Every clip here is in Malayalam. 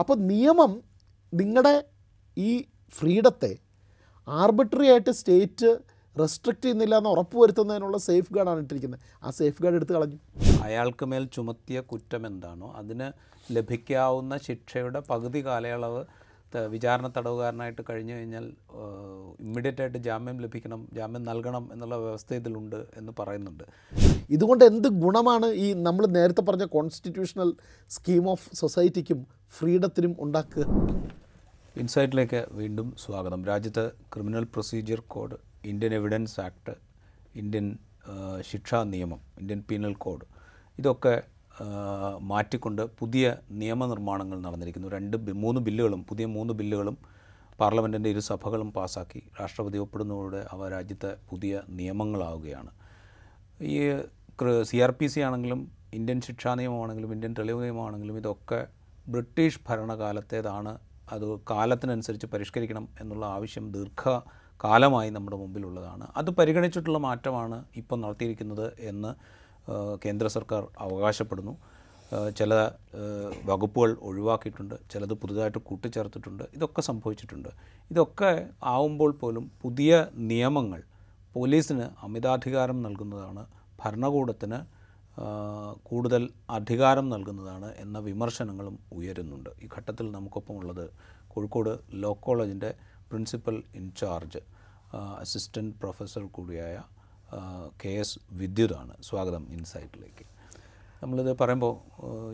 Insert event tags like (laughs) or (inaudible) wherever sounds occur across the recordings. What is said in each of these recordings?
അപ്പോൾ നിയമം നിങ്ങളുടെ ഈ ഫ്രീഡത്തെ ആർബിട്രറി ആയിട്ട് സ്റ്റേറ്റ് റെസ്ട്രിക്റ്റ് ചെയ്യുന്നില്ല എന്ന് ഉറപ്പ് വരുത്തുന്നതിനുള്ള സേഫ് ഗാർഡാണ് ഇട്ടിരിക്കുന്നത്. ആ സേഫ് ഗാർഡ് എടുത്ത് കളഞ്ഞു. അയാൾക്ക് മേൽ ചുമത്തിയ കുറ്റം എന്താണോ അതിന് ലഭിക്കാവുന്ന ശിക്ഷയുടെ പകുതി കാലയളവ് വിചാരണ തടവുകാരനായിട്ട് കഴിഞ്ഞു കഴിഞ്ഞാൽ ഇമ്മീഡിയറ്റ് ആയിട്ട് ജാമ്യം ലഭിക്കണം ജാമ്യം നൽകണം എന്നുള്ള വ്യവസ്ഥ ഇതിലുണ്ട് എന്ന് പറയുന്നുണ്ട്. ഇതുകൊണ്ട് എന്ത് ഗുണമാണ് ഈ നമ്മൾ നേരത്തെ പറഞ്ഞ കോൺസ്റ്റിറ്റ്യൂഷണൽ സ്കീം ഓഫ് സൊസൈറ്റിക്കും ഫ്രീഡത്തിനും ഉണ്ടാക്കുക? ഇൻസൈറ്റിലേക്ക് വീണ്ടും സ്വാഗതം. രാജ്യത്ത് criminal procedure code Indian evidence act Indian ശിക്ഷാ നിയമം ഇന്ത്യൻ പീനൽ കോഡ് ഇതൊക്കെ മാറ്റിക്കൊണ്ട് പുതിയ നിയമനിർമ്മാണങ്ങൾ നടന്നിരിക്കുന്നു. രണ്ട് മൂന്ന് ബില്ലുകളും പുതിയ മൂന്ന് ബില്ലുകളും പാർലമെന്റിന്റെ ഇരു സഭകളും പാസ്സാക്കി രാഷ്ട്രപതി ഒപ്പിടുന്നതോടെ അവ രാജ്യത്തെ പുതിയ നിയമങ്ങളാവുകയാണ്. ഈ സി ആർ പി സി ആണെങ്കിലും ഇന്ത്യൻ ശിക്ഷാ നിയമമാണെങ്കിലും ഇന്ത്യൻ തെളിവ് നിയമമാണെങ്കിലും ഇതൊക്കെ ബ്രിട്ടീഷ് ഭരണകാലത്തേതാണ് അത് കാലത്തിനനുസരിച്ച് പരിഷ്കരിക്കണം എന്നുള്ള ആവശ്യം ദീർഘകാലമായി നമ്മുടെ മുമ്പിലുള്ളതാണ്. അത് പരിഗണിച്ചിട്ടുള്ള മാറ്റമാണ് ഇപ്പം നടത്തിയിരിക്കുന്നത് എന്ന് കേന്ദ്ര സർക്കാർ അവകാശപ്പെടുന്നു. ചില വകുപ്പുകൾ ഒഴിവാക്കിയിട്ടുണ്ട്. ചിലത് പുതുതായിട്ട് കൂട്ടിച്ചേർത്തിട്ടുണ്ട്. ഇതൊക്കെ സംഭവിച്ചിട്ടുണ്ട്. ഇതൊക്കെ ആവുമ്പോൾ പോലും പുതിയ നിയമങ്ങൾ പോലീസിന് അമിതാധികാരം നൽകുന്നതാണ് ഭരണകൂടത്തിന് കൂടുതൽ അധികാരം നൽകുന്നതാണ് എന്ന വിമർശനങ്ങളും ഉയരുന്നുണ്ട്. ഈ ഘട്ടത്തിൽ നമുക്കൊപ്പം ഉള്ളത് കോഴിക്കോട് ലോ കോളേജിന്റെ പ്രിൻസിപ്പൽ ഇൻചാർജ് അസിസ്റ്റന്റ് പ്രൊഫസർ കൂടിയായ കെ എസ് വിദ്യുതാണ്. സ്വാഗതം ഇൻസൈറ്റിലേക്ക്. നമ്മളിത് പറയുമ്പോൾ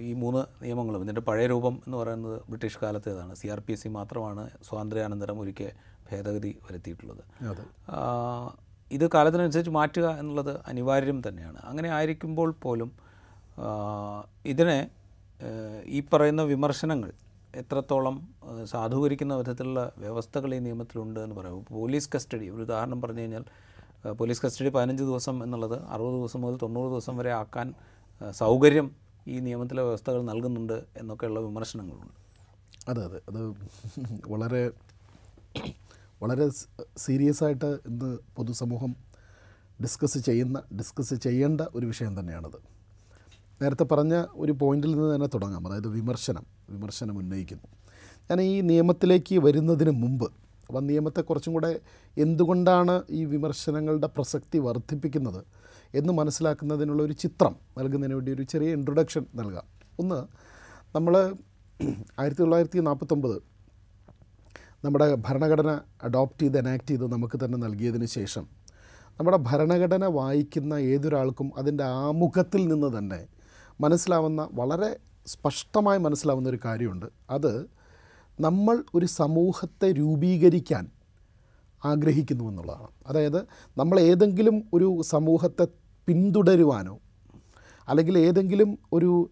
ഈ മൂന്ന് നിയമങ്ങളും ഇതിന്റെ പഴയ രൂപം എന്ന് പറയുന്നത് British കാലത്തേതാണ്. C R P S C മാത്രമാണ് സ്വാതന്ത്ര്യാനന്തരം ഒരിക്കൽ ഭേദഗതി വരുത്തിയിട്ടുള്ളത്. ഇത് കാലത്തിനനുസരിച്ച് മാറ്റുക എന്നുള്ളത് അനിവാര്യം തന്നെയാണ്. അങ്ങനെ ആയിരിക്കുമ്പോൾ പോലും ഇതിനെ ഈ പറയുന്ന വിമർശനങ്ങൾ എത്രത്തോളം സാധൂകരിക്കുന്ന വിധത്തിലുള്ള വ്യവസ്ഥകൾ ഈ നിയമത്തിലുണ്ട് എന്ന് പറയാം. പോലീസ് കസ്റ്റഡി ഒരു ഉദാഹരണം പറഞ്ഞു കഴിഞ്ഞാൽ പോലീസ് കസ്റ്റഡി പതിനഞ്ച് ദിവസം എന്നുള്ളത് അറുപത് ദിവസം മുതൽ തൊണ്ണൂറ് ദിവസം വരെ ആക്കാൻ സൗകര്യം ഈ നിയമത്തിലെ വ്യവസ്ഥകൾ നൽകുന്നുണ്ട് എന്നൊക്കെയുള്ള വിമർശനങ്ങളുണ്ട്. അതെ അതെ. അത് വളരെ വളരെ സീരിയസ് ആയിട്ട് ഇന്ന് പൊതുസമൂഹം ഡിസ്കസ് ചെയ്യുന്ന ഡിസ്കസ് ചെയ്യേണ്ട ഒരു വിഷയം തന്നെയാണത്. നേരത്തെ പറഞ്ഞ ഒരു പോയിന്റിൽ നിന്ന് തന്നെ തുടങ്ങാം. അതായത് വിമർശനം വിമർശനം ഉന്നയിക്കുന്നു. ഞാൻ ഈ നിയമത്തിലേക്ക് വരുന്നതിന് മുമ്പ് അപ്പം നിയമത്തെ കുറച്ചും കൂടെ എന്തുകൊണ്ടാണ് ഈ വിമർശനങ്ങളുടെ പ്രസക്തി വർദ്ധിപ്പിക്കുന്നത് എന്ന് മനസ്സിലാക്കുന്നതിനുള്ള ഒരു ചിത്രം നൽകുന്നതിന് വേണ്ടി ഒരു ചെറിയ ഇൻട്രൊഡക്ഷൻ നൽകാം. ഒന്ന് നമ്മൾ ആയിരത്തി തൊള്ളായിരത്തി നാൽപ്പത്തൊമ്പത് നമ്മുടെ ഭരണഘടന അഡോപ്റ്റ് ചെയ്ത് എനാക്ട് ചെയ്ത് നമുക്ക് തന്നെ നൽകിയതിന് ശേഷം നമ്മുടെ ഭരണഘടന വായിക്കുന്ന ഏതൊരാൾക്കും അതിന്റെ ആമുഖത്തിൽ നിന്ന് തന്നെ മനസ്സിലാവുന്ന വളരെ സ്പഷ്ടമായി മനസ്സിലാവുന്ന ഒരു കാര്യമുണ്ട്. അത് നമ്മൾ ഒരു സമൂഹത്തെ രൂപീകരിക്കാൻ ആഗ്രഹിക്കുന്നു എന്നുള്ളതാണ്. അതായത് നമ്മൾ ഏതെങ്കിലും ഒരു സമൂഹത്തെ പിന്തുടരുവാനോ അല്ലെങ്കിൽ ഏതെങ്കിലും ഒരു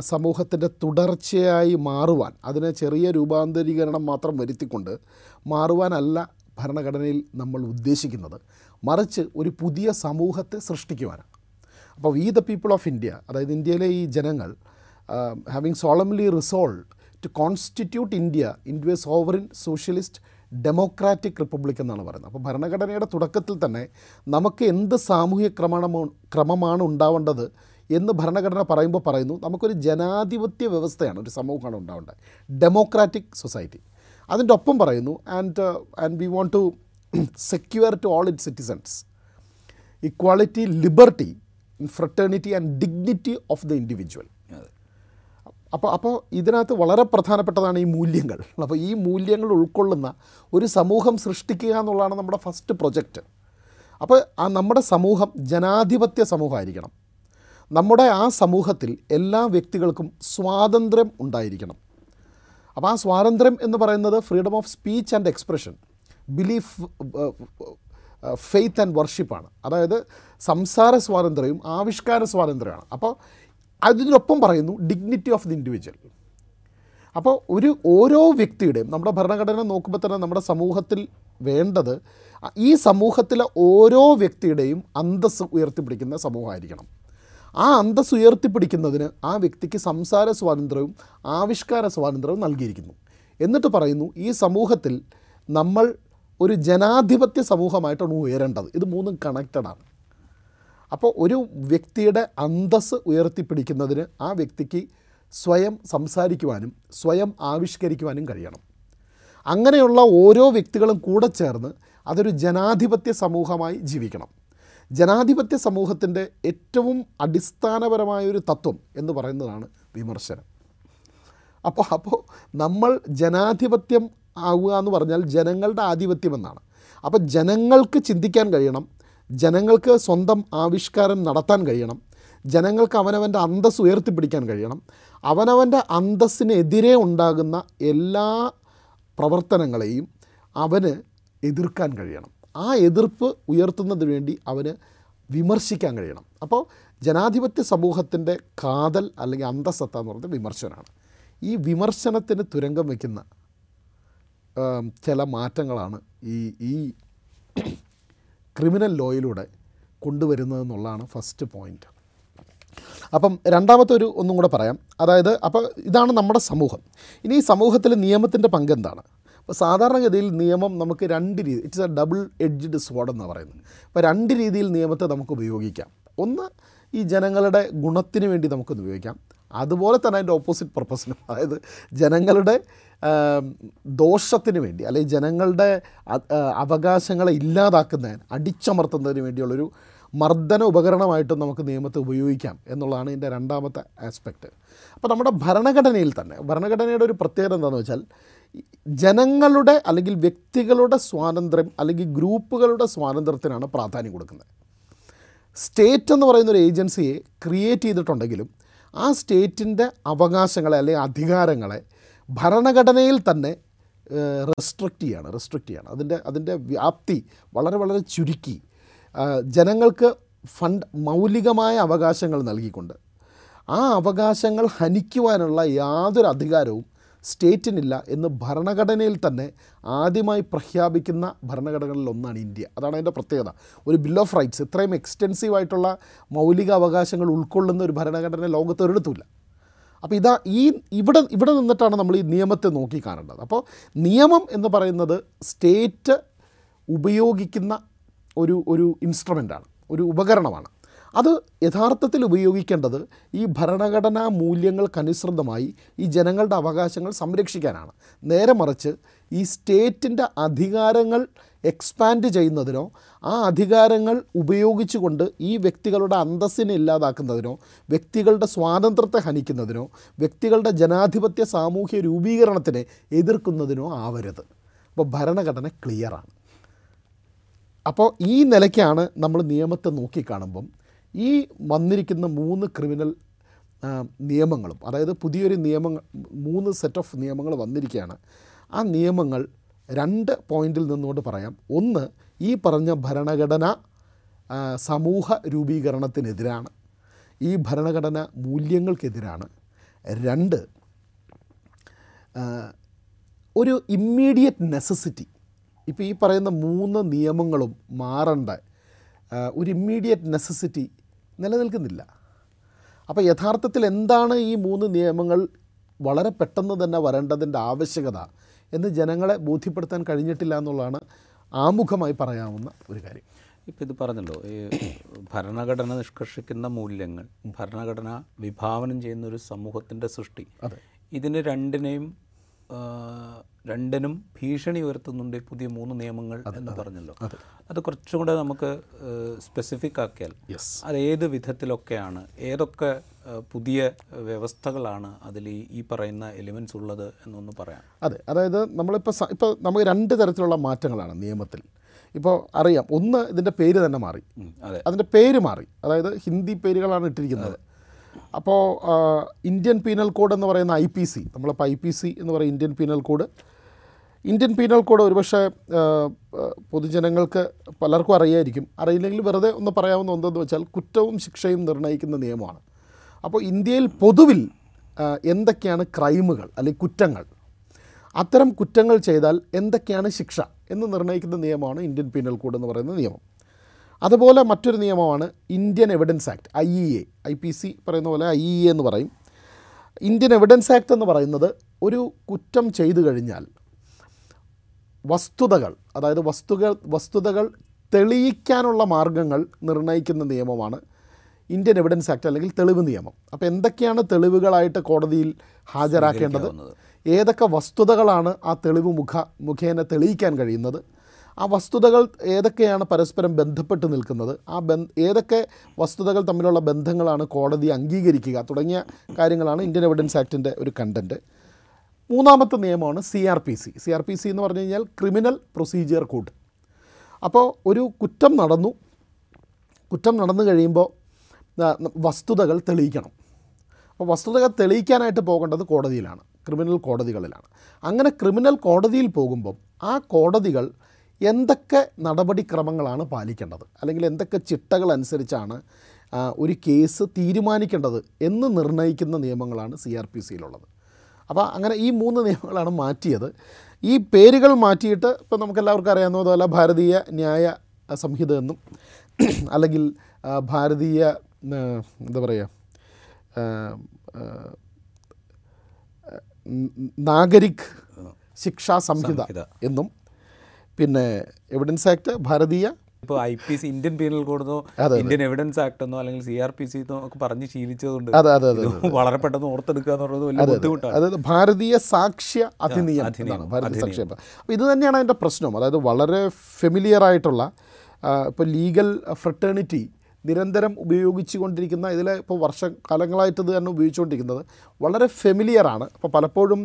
സമൂഹത്തിന്റെ തുടർച്ചയായി മാറുവാൻ അതിനെ ചെറിയ രൂപാന്തരീകരണം മാത്രം വരുത്തിക്കൊണ്ട് മാറുവാനല്ല ഭരണഘടനയിൽ നമ്മൾ ഉദ്ദേശിക്കുന്നത്. മറിച്ച് ഒരു പുതിയ സമൂഹത്തെ സൃഷ്ടിക്കുവാനാണ്. അപ്പോൾ we the people of India അതായത് ഇന്ത്യയിലെ ഈ ജനങ്ങൾ having solemnly resolve to constitute India in a sovereign socialist democratic republic എന്നാണ് പറയുന്നത്. അപ്പോൾ ഭരണഘടനയുടെ തുടക്കത്തിൽ തന്നെ നമുക്ക് എന്ത് സാമൂഹ്യ ക്രമണമോ ക്രമമാണ് ഉണ്ടാവേണ്ടത് എന്ന് ഭരണഘടന പറയുമ്പോൾ പറയുന്നു. നമുക്കൊരു ജനാധിപത്യ വ്യവസ്ഥയാണ് ഒരു സമൂഹമാണ് ഉണ്ടാവേണ്ടത്. ഡെമോക്രാറ്റിക് സൊസൈറ്റി അതിന്റെ ഒപ്പം പറയുന്നു and and we want to secure to all it citizens equality liberty fraternity and dignity of the individual അപ്പോൾ അപ്പോൾ ഇതിനകത്ത് വളരെ പ്രധാനപ്പെട്ടതാണ് ഈ മൂല്യങ്ങൾ. അപ്പോൾ ഈ മൂല്യങ്ങൾ ഉൾക്കൊള്ളുന്ന ഒരു സമൂഹം സൃഷ്ടിക്കുക എന്നുള്ളതാണ് നമ്മുടെ ഫസ്റ്റ് പ്രൊജക്റ്റ് അപ്പോൾ ആ നമ്മുടെ സമൂഹം ജനാധിപത്യ സമൂഹമായിരിക്കണം. നമ്മുടെ ആ സമൂഹത്തിൽ എല്ലാ വ്യക്തികൾക്കും സ്വാതന്ത്ര്യം ഉണ്ടായിരിക്കണം. അപ്പോൾ ആ സ്വാതന്ത്ര്യം എന്ന് പറയുന്നത് freedom of speech and expression belief faith and വർഷിപ്പാണ്. അതായത് സംസാര സ്വാതന്ത്ര്യവും ആവിഷ്കാര സ്വാതന്ത്ര്യമാണ്. അപ്പോൾ അതിനൊപ്പം പറയുന്നു ഡിഗ്നിറ്റി ഓഫ് ദി ഇൻഡിവിജ്വൽ അപ്പോൾ ഒരു ഓരോ വ്യക്തിയുടെയും നമ്മുടെ ഭരണഘടന നോക്കുമ്പോൾ തന്നെ നമ്മുടെ സമൂഹത്തിൽ വേണ്ടത് ഈ സമൂഹത്തിലെ ഓരോ വ്യക്തിയുടെയും അന്തസ്സ് ഉയർത്തിപ്പിടിക്കുന്ന സമൂഹമായിരിക്കണം. ആ അന്തസ് ഉയർത്തിപ്പിടിക്കുന്നതിന് ആ വ്യക്തിക്ക് സംസാര സ്വാതന്ത്ര്യവും ആവിഷ്കാര സ്വാതന്ത്ര്യവും നൽകിയിരിക്കുന്നു. എന്നിട്ട് പറയുന്നു ഈ സമൂഹത്തിൽ നമ്മൾ ഒരു ജനാധിപത്യ സമൂഹമായിട്ടാണ് ഉയരേണ്ടത്. ഇത് മൂന്നും കണക്റ്റഡാണ് അപ്പോൾ ഒരു വ്യക്തിയുടെ അന്തസ് ഉയർത്തിപ്പിടിക്കുന്നതിന് ആ വ്യക്തിക്ക് സ്വയം സംസാരിക്കുവാനും സ്വയം ആവിഷ്കരിക്കുവാനും കഴിയണം. അങ്ങനെയുള്ള ഓരോ വ്യക്തികളും കൂടെ ചേർന്ന് അതൊരു ജനാധിപത്യ സമൂഹമായി ജീവിക്കണം. ജനാധിപത്യ സമൂഹത്തിന്റെ ഏറ്റവും അടിസ്ഥാനപരമായ ഒരു തത്വം എന്ന് പറയുന്നതാണ് വിമർശനം. അപ്പോൾ അപ്പോൾ നമ്മൾ ജനാധിപത്യം ആവുക എന്ന് പറഞ്ഞാൽ ജനങ്ങളുടെ ആധിപത്യം എന്നാണ്. അപ്പോൾ ജനങ്ങൾക്ക് ചിന്തിക്കാൻ കഴിയണം ജനങ്ങൾക്ക് സ്വന്തം ആവിഷ്കാരം നടത്താൻ കഴിയണം ജനങ്ങൾക്ക് അവനവന്റെ അന്തസ് ഉയർത്തിപ്പിടിക്കാൻ കഴിയണം അവനവന്റെ അന്തസ്സിനെതിരെ ഉണ്ടാകുന്ന എല്ലാ പ്രവർത്തനങ്ങളെയും അവന് എതിർക്കാൻ കഴിയണം. ആ എതിർപ്പ് ഉയർത്തുന്നതിന് വേണ്ടി അവന് വിമർശിക്കാൻ കഴിയണം. അപ്പോൾ ജനാധിപത്യ സമൂഹത്തിന്റെ കാതൽ അല്ലെങ്കിൽ അന്തസത്ത എന്ന് പറയുന്നത് വിമർശനമാണ് ഈ വിമർശനത്തിന് തുരങ്കം വയ്ക്കുന്ന ചില മാറ്റങ്ങളാണ് ഈ ഈ ക്രിമിനൽ ലോയിലൂടെ കൊണ്ടുവരുന്നതെന്നുള്ളതാണ് ഫസ്റ്റ് പോയിന്റ് അപ്പം രണ്ടാമത്തെ ഒരു ഒന്നും കൂടെ പറയാം. അതായത് അപ്പോൾ ഇതാണ് നമ്മുടെ സമൂഹം. ഇനി ഈ സമൂഹത്തിൽ നിയമത്തിന്റെ പങ്കെന്താണ്? അപ്പോൾ സാധാരണഗതിയിൽ നിയമം നമുക്ക് രണ്ട് രീതി it's a double edged sword എന്ന് പറയുന്നത്. അപ്പോൾ രണ്ട് രീതിയിൽ നിയമത്തെ നമുക്ക് ഉപയോഗിക്കാം. ഒന്ന് ഈ ജനങ്ങളുടെ ഗുണത്തിന് വേണ്ടി നമുക്കത് ഉപയോഗിക്കാം. അതുപോലെ തന്നെ അതിന്റെ ഓപ്പോസിറ്റ് പർപ്പസിനും അതായത് ജനങ്ങളുടെ ദോഷത്തിന് വേണ്ടി അല്ലെങ്കിൽ ജനങ്ങളുടെ അവകാശങ്ങളെ ഇല്ലാതാക്കുന്നതിന് അടിച്ചമർത്തുന്നതിന് വേണ്ടിയുള്ളൊരു മർദ്ദന ഉപകരണമായിട്ടും നമുക്ക് നിയമത്തെ ഉപയോഗിക്കാം എന്നുള്ളതാണ് ഇതിന്റെ രണ്ടാമത്തെ ആസ്പെക്റ്റ് അപ്പോൾ നമ്മുടെ ഭരണഘടനയിൽ തന്നെ ഭരണഘടനയുടെ ഒരു പ്രത്യേകത എന്താണെന്ന് വെച്ചാൽ ജനങ്ങളുടെ അല്ലെങ്കിൽ വ്യക്തികളുടെ സ്വാതന്ത്ര്യം അല്ലെങ്കിൽ ഗ്രൂപ്പുകളുടെ സ്വാതന്ത്ര്യത്തിനാണ് പ്രാധാന്യം കൊടുക്കുന്നത്. സ്റ്റേറ്റ് എന്ന് പറയുന്ന ഒരു ഏജൻസിയെ ക്രിയേറ്റ് ചെയ്തിട്ടുണ്ടെങ്കിലും ആ സ്റ്റേറ്റിന്റെ അവകാശങ്ങളെ അല്ലെങ്കിൽ അധികാരങ്ങളെ ഭരണഘടനയിൽ തന്നെ റെസ്ട്രിക്റ്റ് ചെയ്യാണ് റെസ്ട്രിക്റ്റ് ചെയ്യാണ്. അതിന്റെ അതിന്റെ വ്യാപ്തി വളരെ വളരെ ചുരുക്കി. ജനങ്ങൾക്ക് ഫണ്ട് മൗലികമായ അവകാശങ്ങൾ നൽകിക്കൊണ്ട് ആ അവകാശങ്ങൾ ഹനിക്കുവാനുള്ള യാതൊരു അധികാരവും സ്റ്റേറ്റിനില്ല എന്ന് ഭരണഘടനയിൽ തന്നെ ആദ്യമായി പ്രഖ്യാപിക്കുന്ന ഭരണഘടനകളിൽ ഒന്നാണ് ഇന്ത്യ. അതാണ് അതിന്റെ പ്രത്യേകത. ഒരു ബിൽ ഓഫ് റൈറ്റ്സ് ഇത്രയും എക്സ്റ്റെൻസീവ് ആയിട്ടുള്ള മൗലിക അവകാശങ്ങൾ ഉൾക്കൊള്ളുന്ന ഒരു ഭരണഘടന ലോകത്ത് ഒരിടത്തുമില്ല. അപ്പോൾ ഇതാ ഈ ഇവിടെ ഇവിടെ നിന്നിട്ടാണ് നമ്മൾ ഈ നിയമത്തെ നോക്കി കാണേണ്ടത്. അപ്പോൾ നിയമം എന്ന് പറയുന്നത് സ്റ്റേറ്റ് ഉപയോഗിക്കുന്ന ഒരു ഒരു ഇൻസ്ട്രുമെന്റാണ് ഒരു ഉപകരണമാണ്. അത് യഥാർത്ഥത്തിൽ ഉപയോഗിക്കേണ്ടത് ഈ ഭരണഘടനാ മൂല്യങ്ങൾക്കനുസൃതമായി ഈ ജനങ്ങളുടെ അവകാശങ്ങൾ സംരക്ഷിക്കാനാണ്. നേരെ മറിച്ച് ഈ സ്റ്റേറ്റിന്റെ അധികാരങ്ങൾ എക്സ്പാൻഡ് ചെയ്യുന്നതിനോ ആ അധികാരങ്ങൾ ഉപയോഗിച്ചുകൊണ്ട് ഈ വ്യക്തികളുടെ അന്തസ്സിനെ ഇല്ലാതാക്കുന്നതിനോ വ്യക്തികളുടെ സ്വാതന്ത്ര്യത്തെ ഹനിക്കുന്നതിനോ വ്യക്തികളുടെ ജനാധിപത്യ സാമൂഹ്യ രൂപീകരണത്തിനെ എതിർക്കുന്നതിനോ ആവരുത്. അപ്പോൾ ഭരണഘടന ക്ലിയറാണ്. അപ്പോൾ ഈ നിലയ്ക്കാണ് നമ്മൾ നിയമത്തെ നോക്കിക്കാണുമ്പം ഈ വന്നിരിക്കുന്ന മൂന്ന് ക്രിമിനൽ നിയമങ്ങളും അതായത് പുതിയൊരു നിയമങ്ങൾ മൂന്ന് സെറ്റ് ഓഫ് നിയമങ്ങൾ വന്നിരിക്കുകയാണ്. ആ നിയമങ്ങൾ രണ്ട് പോയിന്റിൽ നിന്നുകൊണ്ട് പറയാം. ഒന്ന് ഈ പറഞ്ഞ ഭരണഘടന സമൂഹ രൂപീകരണത്തിനെതിരാണ്. ഈ ഭരണഘടന മൂല്യങ്ങൾക്കെതിരാണ്. രണ്ട് ഒരു ഇമ്മീഡിയറ്റ് നെസസിറ്റി ഇപ്പോൾ ഈ പറയുന്ന മൂന്ന് നിയമങ്ങളും മാറേണ്ട ഒരു ഇമ്മീഡിയറ്റ് നെസസിറ്റി നിലനിൽക്കുന്നില്ല. അപ്പോൾ യഥാർത്ഥത്തിൽ എന്താണ് ഈ മൂന്ന് നിയമങ്ങൾ വളരെ പെട്ടെന്ന് തന്നെ വരേണ്ടതിന്റെ ആവശ്യകത എന്ന് ജനങ്ങളെ ബോധ്യപ്പെടുത്താൻ കഴിഞ്ഞിട്ടില്ല എന്നുള്ളതാണ് ആമുഖമായി പറയാവുന്ന ഒരു കാര്യം. ഇപ്പോൾ ഇത് പറഞ്ഞല്ലോ ഈ ഭരണഘടന നിഷ്കർഷിക്കുന്ന മൂല്യങ്ങൾ ഭരണഘടന വിഭാവനം ചെയ്യുന്ന ഒരു സമൂഹത്തിന്റെ സൃഷ്ടി അതെ. ഇതിന് രണ്ടിനെയും രണ്ടിനും ഭീഷണി ഉയർത്തുന്നുണ്ട് പുതിയ മൂന്ന് നിയമങ്ങൾ എന്ന് പറഞ്ഞല്ലോ. അത്. കുറച്ചും കൂടെ നമുക്ക് സ്പെസിഫിക് ആക്കിയാൽ അത് ഏത് വിധത്തിലൊക്കെയാണ് ഏതൊക്കെ പുതിയ വ്യവസ്ഥകളാണ് അതിൽ ഈ പറയുന്ന എലിമെൻസ് ഉള്ളത് എന്നൊന്ന് പറയാം. അതെ അതായത് നമ്മളിപ്പോൾ ഇപ്പോൾ നമുക്ക് രണ്ട് തരത്തിലുള്ള മാറ്റങ്ങളാണ് നിയമത്തിൽ. ഇപ്പോൾ അറിയാം ഒന്ന് ഇതിന്റെ പേര് തന്നെ മാറി. അതെ. അതിന്റെ പേര് മാറി. അതായത് ഹിന്ദി പേരുകളാണ് ഇട്ടിരിക്കുന്നത്. അപ്പോൾ ഇന്ത്യൻ പീനൽ കോഡ് എന്ന് പറയുന്ന ഐ പി സി നമ്മളിപ്പോൾ ഐ പി സി എന്ന് പറയുന്ന Indian penal code Indian penal code ഒരുപക്ഷെ പൊതുജനങ്ങൾക്ക് പലർക്കും അറിയായിരിക്കും. അറിയില്ലെങ്കിൽ വെറുതെ ഒന്ന് പറയാവുന്ന എന്തെന്ന് വെച്ചാൽ കുറ്റവും ശിക്ഷയും നിർണയിക്കുന്ന നിയമമാണ്. അപ്പോൾ ഇന്ത്യയിൽ പൊതുവിൽ എന്തൊക്കെയാണ് ക്രൈമുകൾ അല്ലെങ്കിൽ കുറ്റങ്ങൾ? അത്തരം കുറ്റങ്ങൾ ചെയ്താൽ എന്തൊക്കെയാണ് ശിക്ഷ എന്ന് നിർണയിക്കുന്ന നിയമമാണ് ഇന്ത്യൻ പീനൽ കോഡ് എന്ന് പറയുന്ന നിയമം. അതുപോലെ മറ്റൊരു നിയമമാണ് Indian evidence act I E A I P C പറയുന്ന പോലെ ഐ ഇ എ എന്ന് പറയും. ഇന്ത്യൻ എവിഡൻസ് ആക്ട് എന്ന് പറയുന്നത് ഒരു കുറ്റം ചെയ്തു കഴിഞ്ഞാൽ വസ്തുതകൾ അതായത് വസ്തുകൾ വസ്തുതകൾ തെളിയിക്കാനുള്ള മാർഗങ്ങൾ നിർണയിക്കുന്ന നിയമമാണ് ഇന്ത്യൻ എവിഡൻസ് ആക്ട് അല്ലെങ്കിൽ തെളിവ് നിയമം. അപ്പോൾ എന്തൊക്കെയാണ് തെളിവുകളായിട്ട് കോടതിയിൽ ഹാജരാക്കേണ്ടത്? ഏതൊക്കെ വസ്തുതകളാണ് ആ തെളിവ് മുഖ മുഖേന തെളിയിക്കാൻ കഴിയുന്നത്? ആ വസ്തുതകൾ ഏതൊക്കെയാണ് പരസ്പരം ബന്ധപ്പെട്ട് നിൽക്കുന്നത്? ആ ബന്ധ ഏതൊക്കെ വസ്തുതകൾ തമ്മിലുള്ള ബന്ധങ്ങളാണ് കോടതി അംഗീകരിക്കുക തുടങ്ങിയ കാര്യങ്ങളാണ് ഇന്ത്യൻ എവിഡൻസ് ആക്ടിന്റെ ഒരു കണ്ടന്റ് മൂന്നാമത്തെ നിയമമാണ് C R P C C R P C എന്ന് പറഞ്ഞു കഴിഞ്ഞാൽ ക്രിമിനൽ പ്രൊസീജിയർ കോഡ് അപ്പോൾ ഒരു കുറ്റം നടന്നു. കുറ്റം നടന്നു കഴിയുമ്പോൾ വസ്തുതകൾ തെളിയിക്കണം. അപ്പോൾ വസ്തുതകൾ തെളിയിക്കാനായിട്ട് പോകേണ്ടത് കോടതിയിലാണ്. ക്രിമിനൽ കോടതികളിലാണ്. അങ്ങനെ ക്രിമിനൽ കോടതിയിൽ പോകുമ്പം ആ കോടതികൾ എന്തൊക്കെ നടപടിക്രമങ്ങളാണ് പാലിക്കേണ്ടത്? അല്ലെങ്കിൽ എന്തൊക്കെ ചിട്ടകൾ അനുസരിച്ചാണ് ഒരു കേസ് തീരുമാനിക്കേണ്ടത് എന്ന് നിർണയിക്കുന്ന നിയമങ്ങളാണ് സി ആർ പി സിയിലുള്ളത്. അപ്പോൾ അങ്ങനെ ഈ മൂന്ന് നിയമങ്ങളാണ് മാറ്റിയത്. ഈ പേരുകൾ മാറ്റിയിട്ട് ഇപ്പോൾ നമുക്കെല്ലാവർക്കും അറിയാവുന്നതുപോലെ ഭാരതീയ ന്യായ സംഹിത എന്നും അല്ലെങ്കിൽ ഭാരതീയ എന്താ പറയുക നാഗരിക് ശിക്ഷാ സംഹിത. എന്നും പിന്നെ എവിഡൻസ് ആക്ട് ഭാരതീയ. ഇപ്പോൾ I P C Indian penal കോഡെന്നോ Indian evidence act എന്നോ അല്ലെങ്കിൽ സി ആർ പി സി എന്നോ ഒക്കെ പറഞ്ഞ് ശീലിച്ചതുകൊണ്ട് അതെ അതെ അതെ വളരെ പെട്ടെന്ന് ഓർത്തെടുക്കുക എന്ന് പറയുന്നത് വലിയ ബുദ്ധിമുട്ടാണ്. അതായത് ഭാരതീയ സാക്ഷ്യ അധിനിയം അധിനിയം, ഭാരതീയ സാക്ഷ്യ. അപ്പോൾ ഇത് തന്നെയാണ് അതിന്റെ പ്രശ്നം. അതായത് വളരെ ഫെമിലിയർ ആയിട്ടുള്ള ഇപ്പോൾ ലീഗൽ ഫ്രട്ടേണിറ്റി നിരന്തരം ഉപയോഗിച്ചു കൊണ്ടിരിക്കുന്ന ഇതിൽ ഇപ്പോൾ വർഷകാലങ്ങളായിട്ട് ഇത് തന്നെ ഉപയോഗിച്ചുകൊണ്ടിരിക്കുന്നത് വളരെ ഫെമിലിയറാണ് അപ്പോൾ പലപ്പോഴും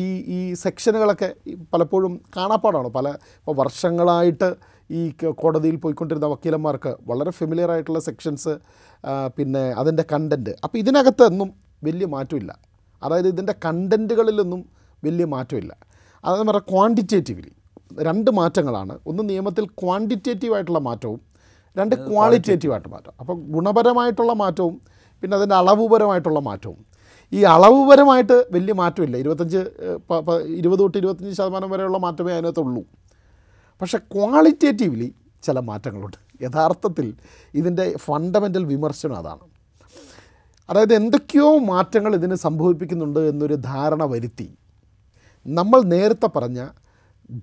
ഈ ഈ സെക്ഷനുകളൊക്കെ പലപ്പോഴും കാണാപ്പാടാണ്. പല ഇപ്പോൾ വർഷങ്ങളായിട്ട് ഈ കോടതിയിൽ പോയിക്കൊണ്ടിരുന്ന വക്കീലന്മാർക്ക് വളരെ ഫെമിലിയർ ആയിട്ടുള്ള സെക്ഷൻസ് പിന്നെ അതിന്റെ കണ്ടന്റ് അപ്പോൾ ഇതിനകത്ത് ഒന്നും വലിയ മാറ്റമില്ല. അതായത് ഇതിന്റെ കണ്ടന്റുകളിലൊന്നും വലിയ മാറ്റമില്ല. അതെന്ന് പറഞ്ഞാൽ ക്വാണ്ടിറ്റേറ്റീവ്ലി രണ്ട് മാറ്റങ്ങളാണ്. ഒന്ന് നിയമത്തിൽ ക്വാണ്ടിറ്റേറ്റീവ് ആയിട്ടുള്ള മാറ്റവും രണ്ട് ക്വാളിറ്റേറ്റീവ് ആയിട്ട് മാറ്റം. അപ്പോൾ ഗുണപരമായിട്ടുള്ള മാറ്റവും പിന്നെ അതിന്റെ അളവുപരമായിട്ടുള്ള മാറ്റവും. ഈ അളവുപരമായിട്ട് വലിയ മാറ്റമില്ല. ഇരുപത്തഞ്ച് ഇരുപത് തൊട്ട് ഇരുപത്തഞ്ച് ശതമാനം വരെയുള്ള മാറ്റമേ അതിനകത്തുള്ളൂ. പക്ഷേ ക്വാളിറ്റേറ്റീവ്ലി ചില മാറ്റങ്ങളുണ്ട്. യഥാർത്ഥത്തിൽ ഇതിന്റെ ഫണ്ടമെന്റൽ വിമർശനം അതാണ്. അതായത് എന്തൊക്കെയോ മാറ്റങ്ങൾ ഇതിന് സംഭവിപ്പിക്കുന്നുണ്ട് എന്നൊരു ധാരണ വരുത്തി. നമ്മൾ നേരത്തെ പറഞ്ഞ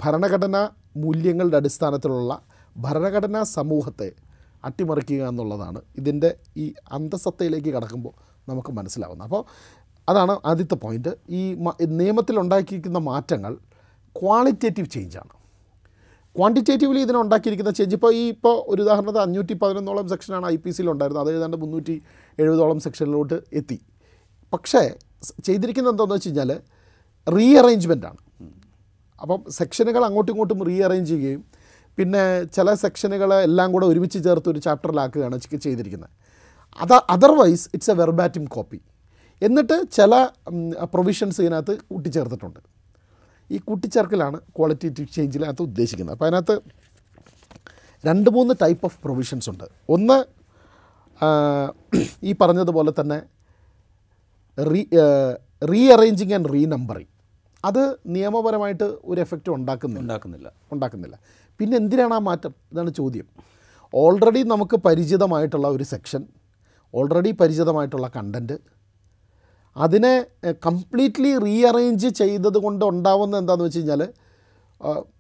ഭരണഘടനാ മൂല്യങ്ങളുടെ അടിസ്ഥാനത്തിലുള്ള ഭരണഘടനാ സമൂഹത്തെ അട്ടിമറിക്കുക എന്നുള്ളതാണ് ഇതിന്റെ ഈ അന്തസത്തയിലേക്ക് കടക്കുമ്പോൾ നമുക്ക് മനസ്സിലാവുന്നത്. അപ്പോൾ അതാണ് ആദ്യത്തെ പോയിന്റ്. ഈ ഉണ്ടാക്കിയിരിക്കുന്ന മാറ്റങ്ങൾ ക്വാളിറ്റേറ്റീവ് ചേഞ്ചാണ്. ക്വാണ്ടിറ്റേറ്റീവ്ലി ഇതിനുണ്ടാക്കിയിരിക്കുന്ന ചേഞ്ച്. ഇപ്പോൾ ഈ ഇപ്പോൾ ഒരു ഉദാഹരണത്തിന് അഞ്ഞൂറ്റി പതിനൊന്നോളം സെക്ഷനാണ് ഐ പി സിയിൽ ഉണ്ടായിരുന്നത്. അത് ഏതാണ്ട് മുന്നൂറ്റി എഴുപതോളം സെക്ഷനിലോട്ട് എത്തി. പക്ഷേ ചെയ്തിരിക്കുന്നത് എന്താണെന്ന് വെച്ച് കഴിഞ്ഞാൽ റീ അറേഞ്ച്മെന്റാണ്. അപ്പം സെക്ഷനുകൾ അങ്ങോട്ടും ഇങ്ങോട്ടും റീ അറേഞ്ച് ചെയ്യുകയും പിന്നെ ചില സെക്ഷനുകളെ എല്ലാം കൂടെ ഒരുമിച്ച് ചേർത്ത് ഒരു ചാപ്റ്ററിലാക്കുകയാണ് ചെയ്തിരിക്കുന്നത്. അത് otherwise it's a verbatim copy എന്നിട്ട് ചില പ്രൊവിഷൻസ് ഇതിനകത്ത് കൂട്ടിച്ചേർത്തിട്ടുണ്ട്. ഈ കൂട്ടിച്ചേർക്കലാണ് ക്വാളിറ്റേറ്റീവ് ചേഞ്ചിനകത്ത് ഉദ്ദേശിക്കുന്നത്. അപ്പോൾ അതിനകത്ത് രണ്ട് മൂന്ന് ടൈപ്പ് ഓഫ് പ്രൊവിഷൻസ് ഉണ്ട്. ഒന്ന് ഈ പറഞ്ഞതുപോലെ തന്നെ re rearranging and renumbering അത് നിയമപരമായിട്ട് ഒരു എഫക്റ്റ് ഉണ്ടാക്കുന്നില്ല. ഉണ്ടാക്കുന്നില്ല. ഉണ്ടാക്കുന്നില്ല. പിന്നെ എന്തിനാണ് ആ മാറ്റം? ഇതാണ് ചോദ്യം. ഓൾറെഡി നമുക്ക് പരിചിതമായിട്ടുള്ള ഒരു സെക്ഷൻ ഓൾറെഡി പരിചിതമായിട്ടുള്ള കണ്ടന്റ് അതിനെ കംപ്ലീറ്റ്ലി റീഅറേഞ്ച് ചെയ്തത് കൊണ്ട് ഉണ്ടാവുന്ന എന്താണെന്ന് വെച്ച് കഴിഞ്ഞാൽ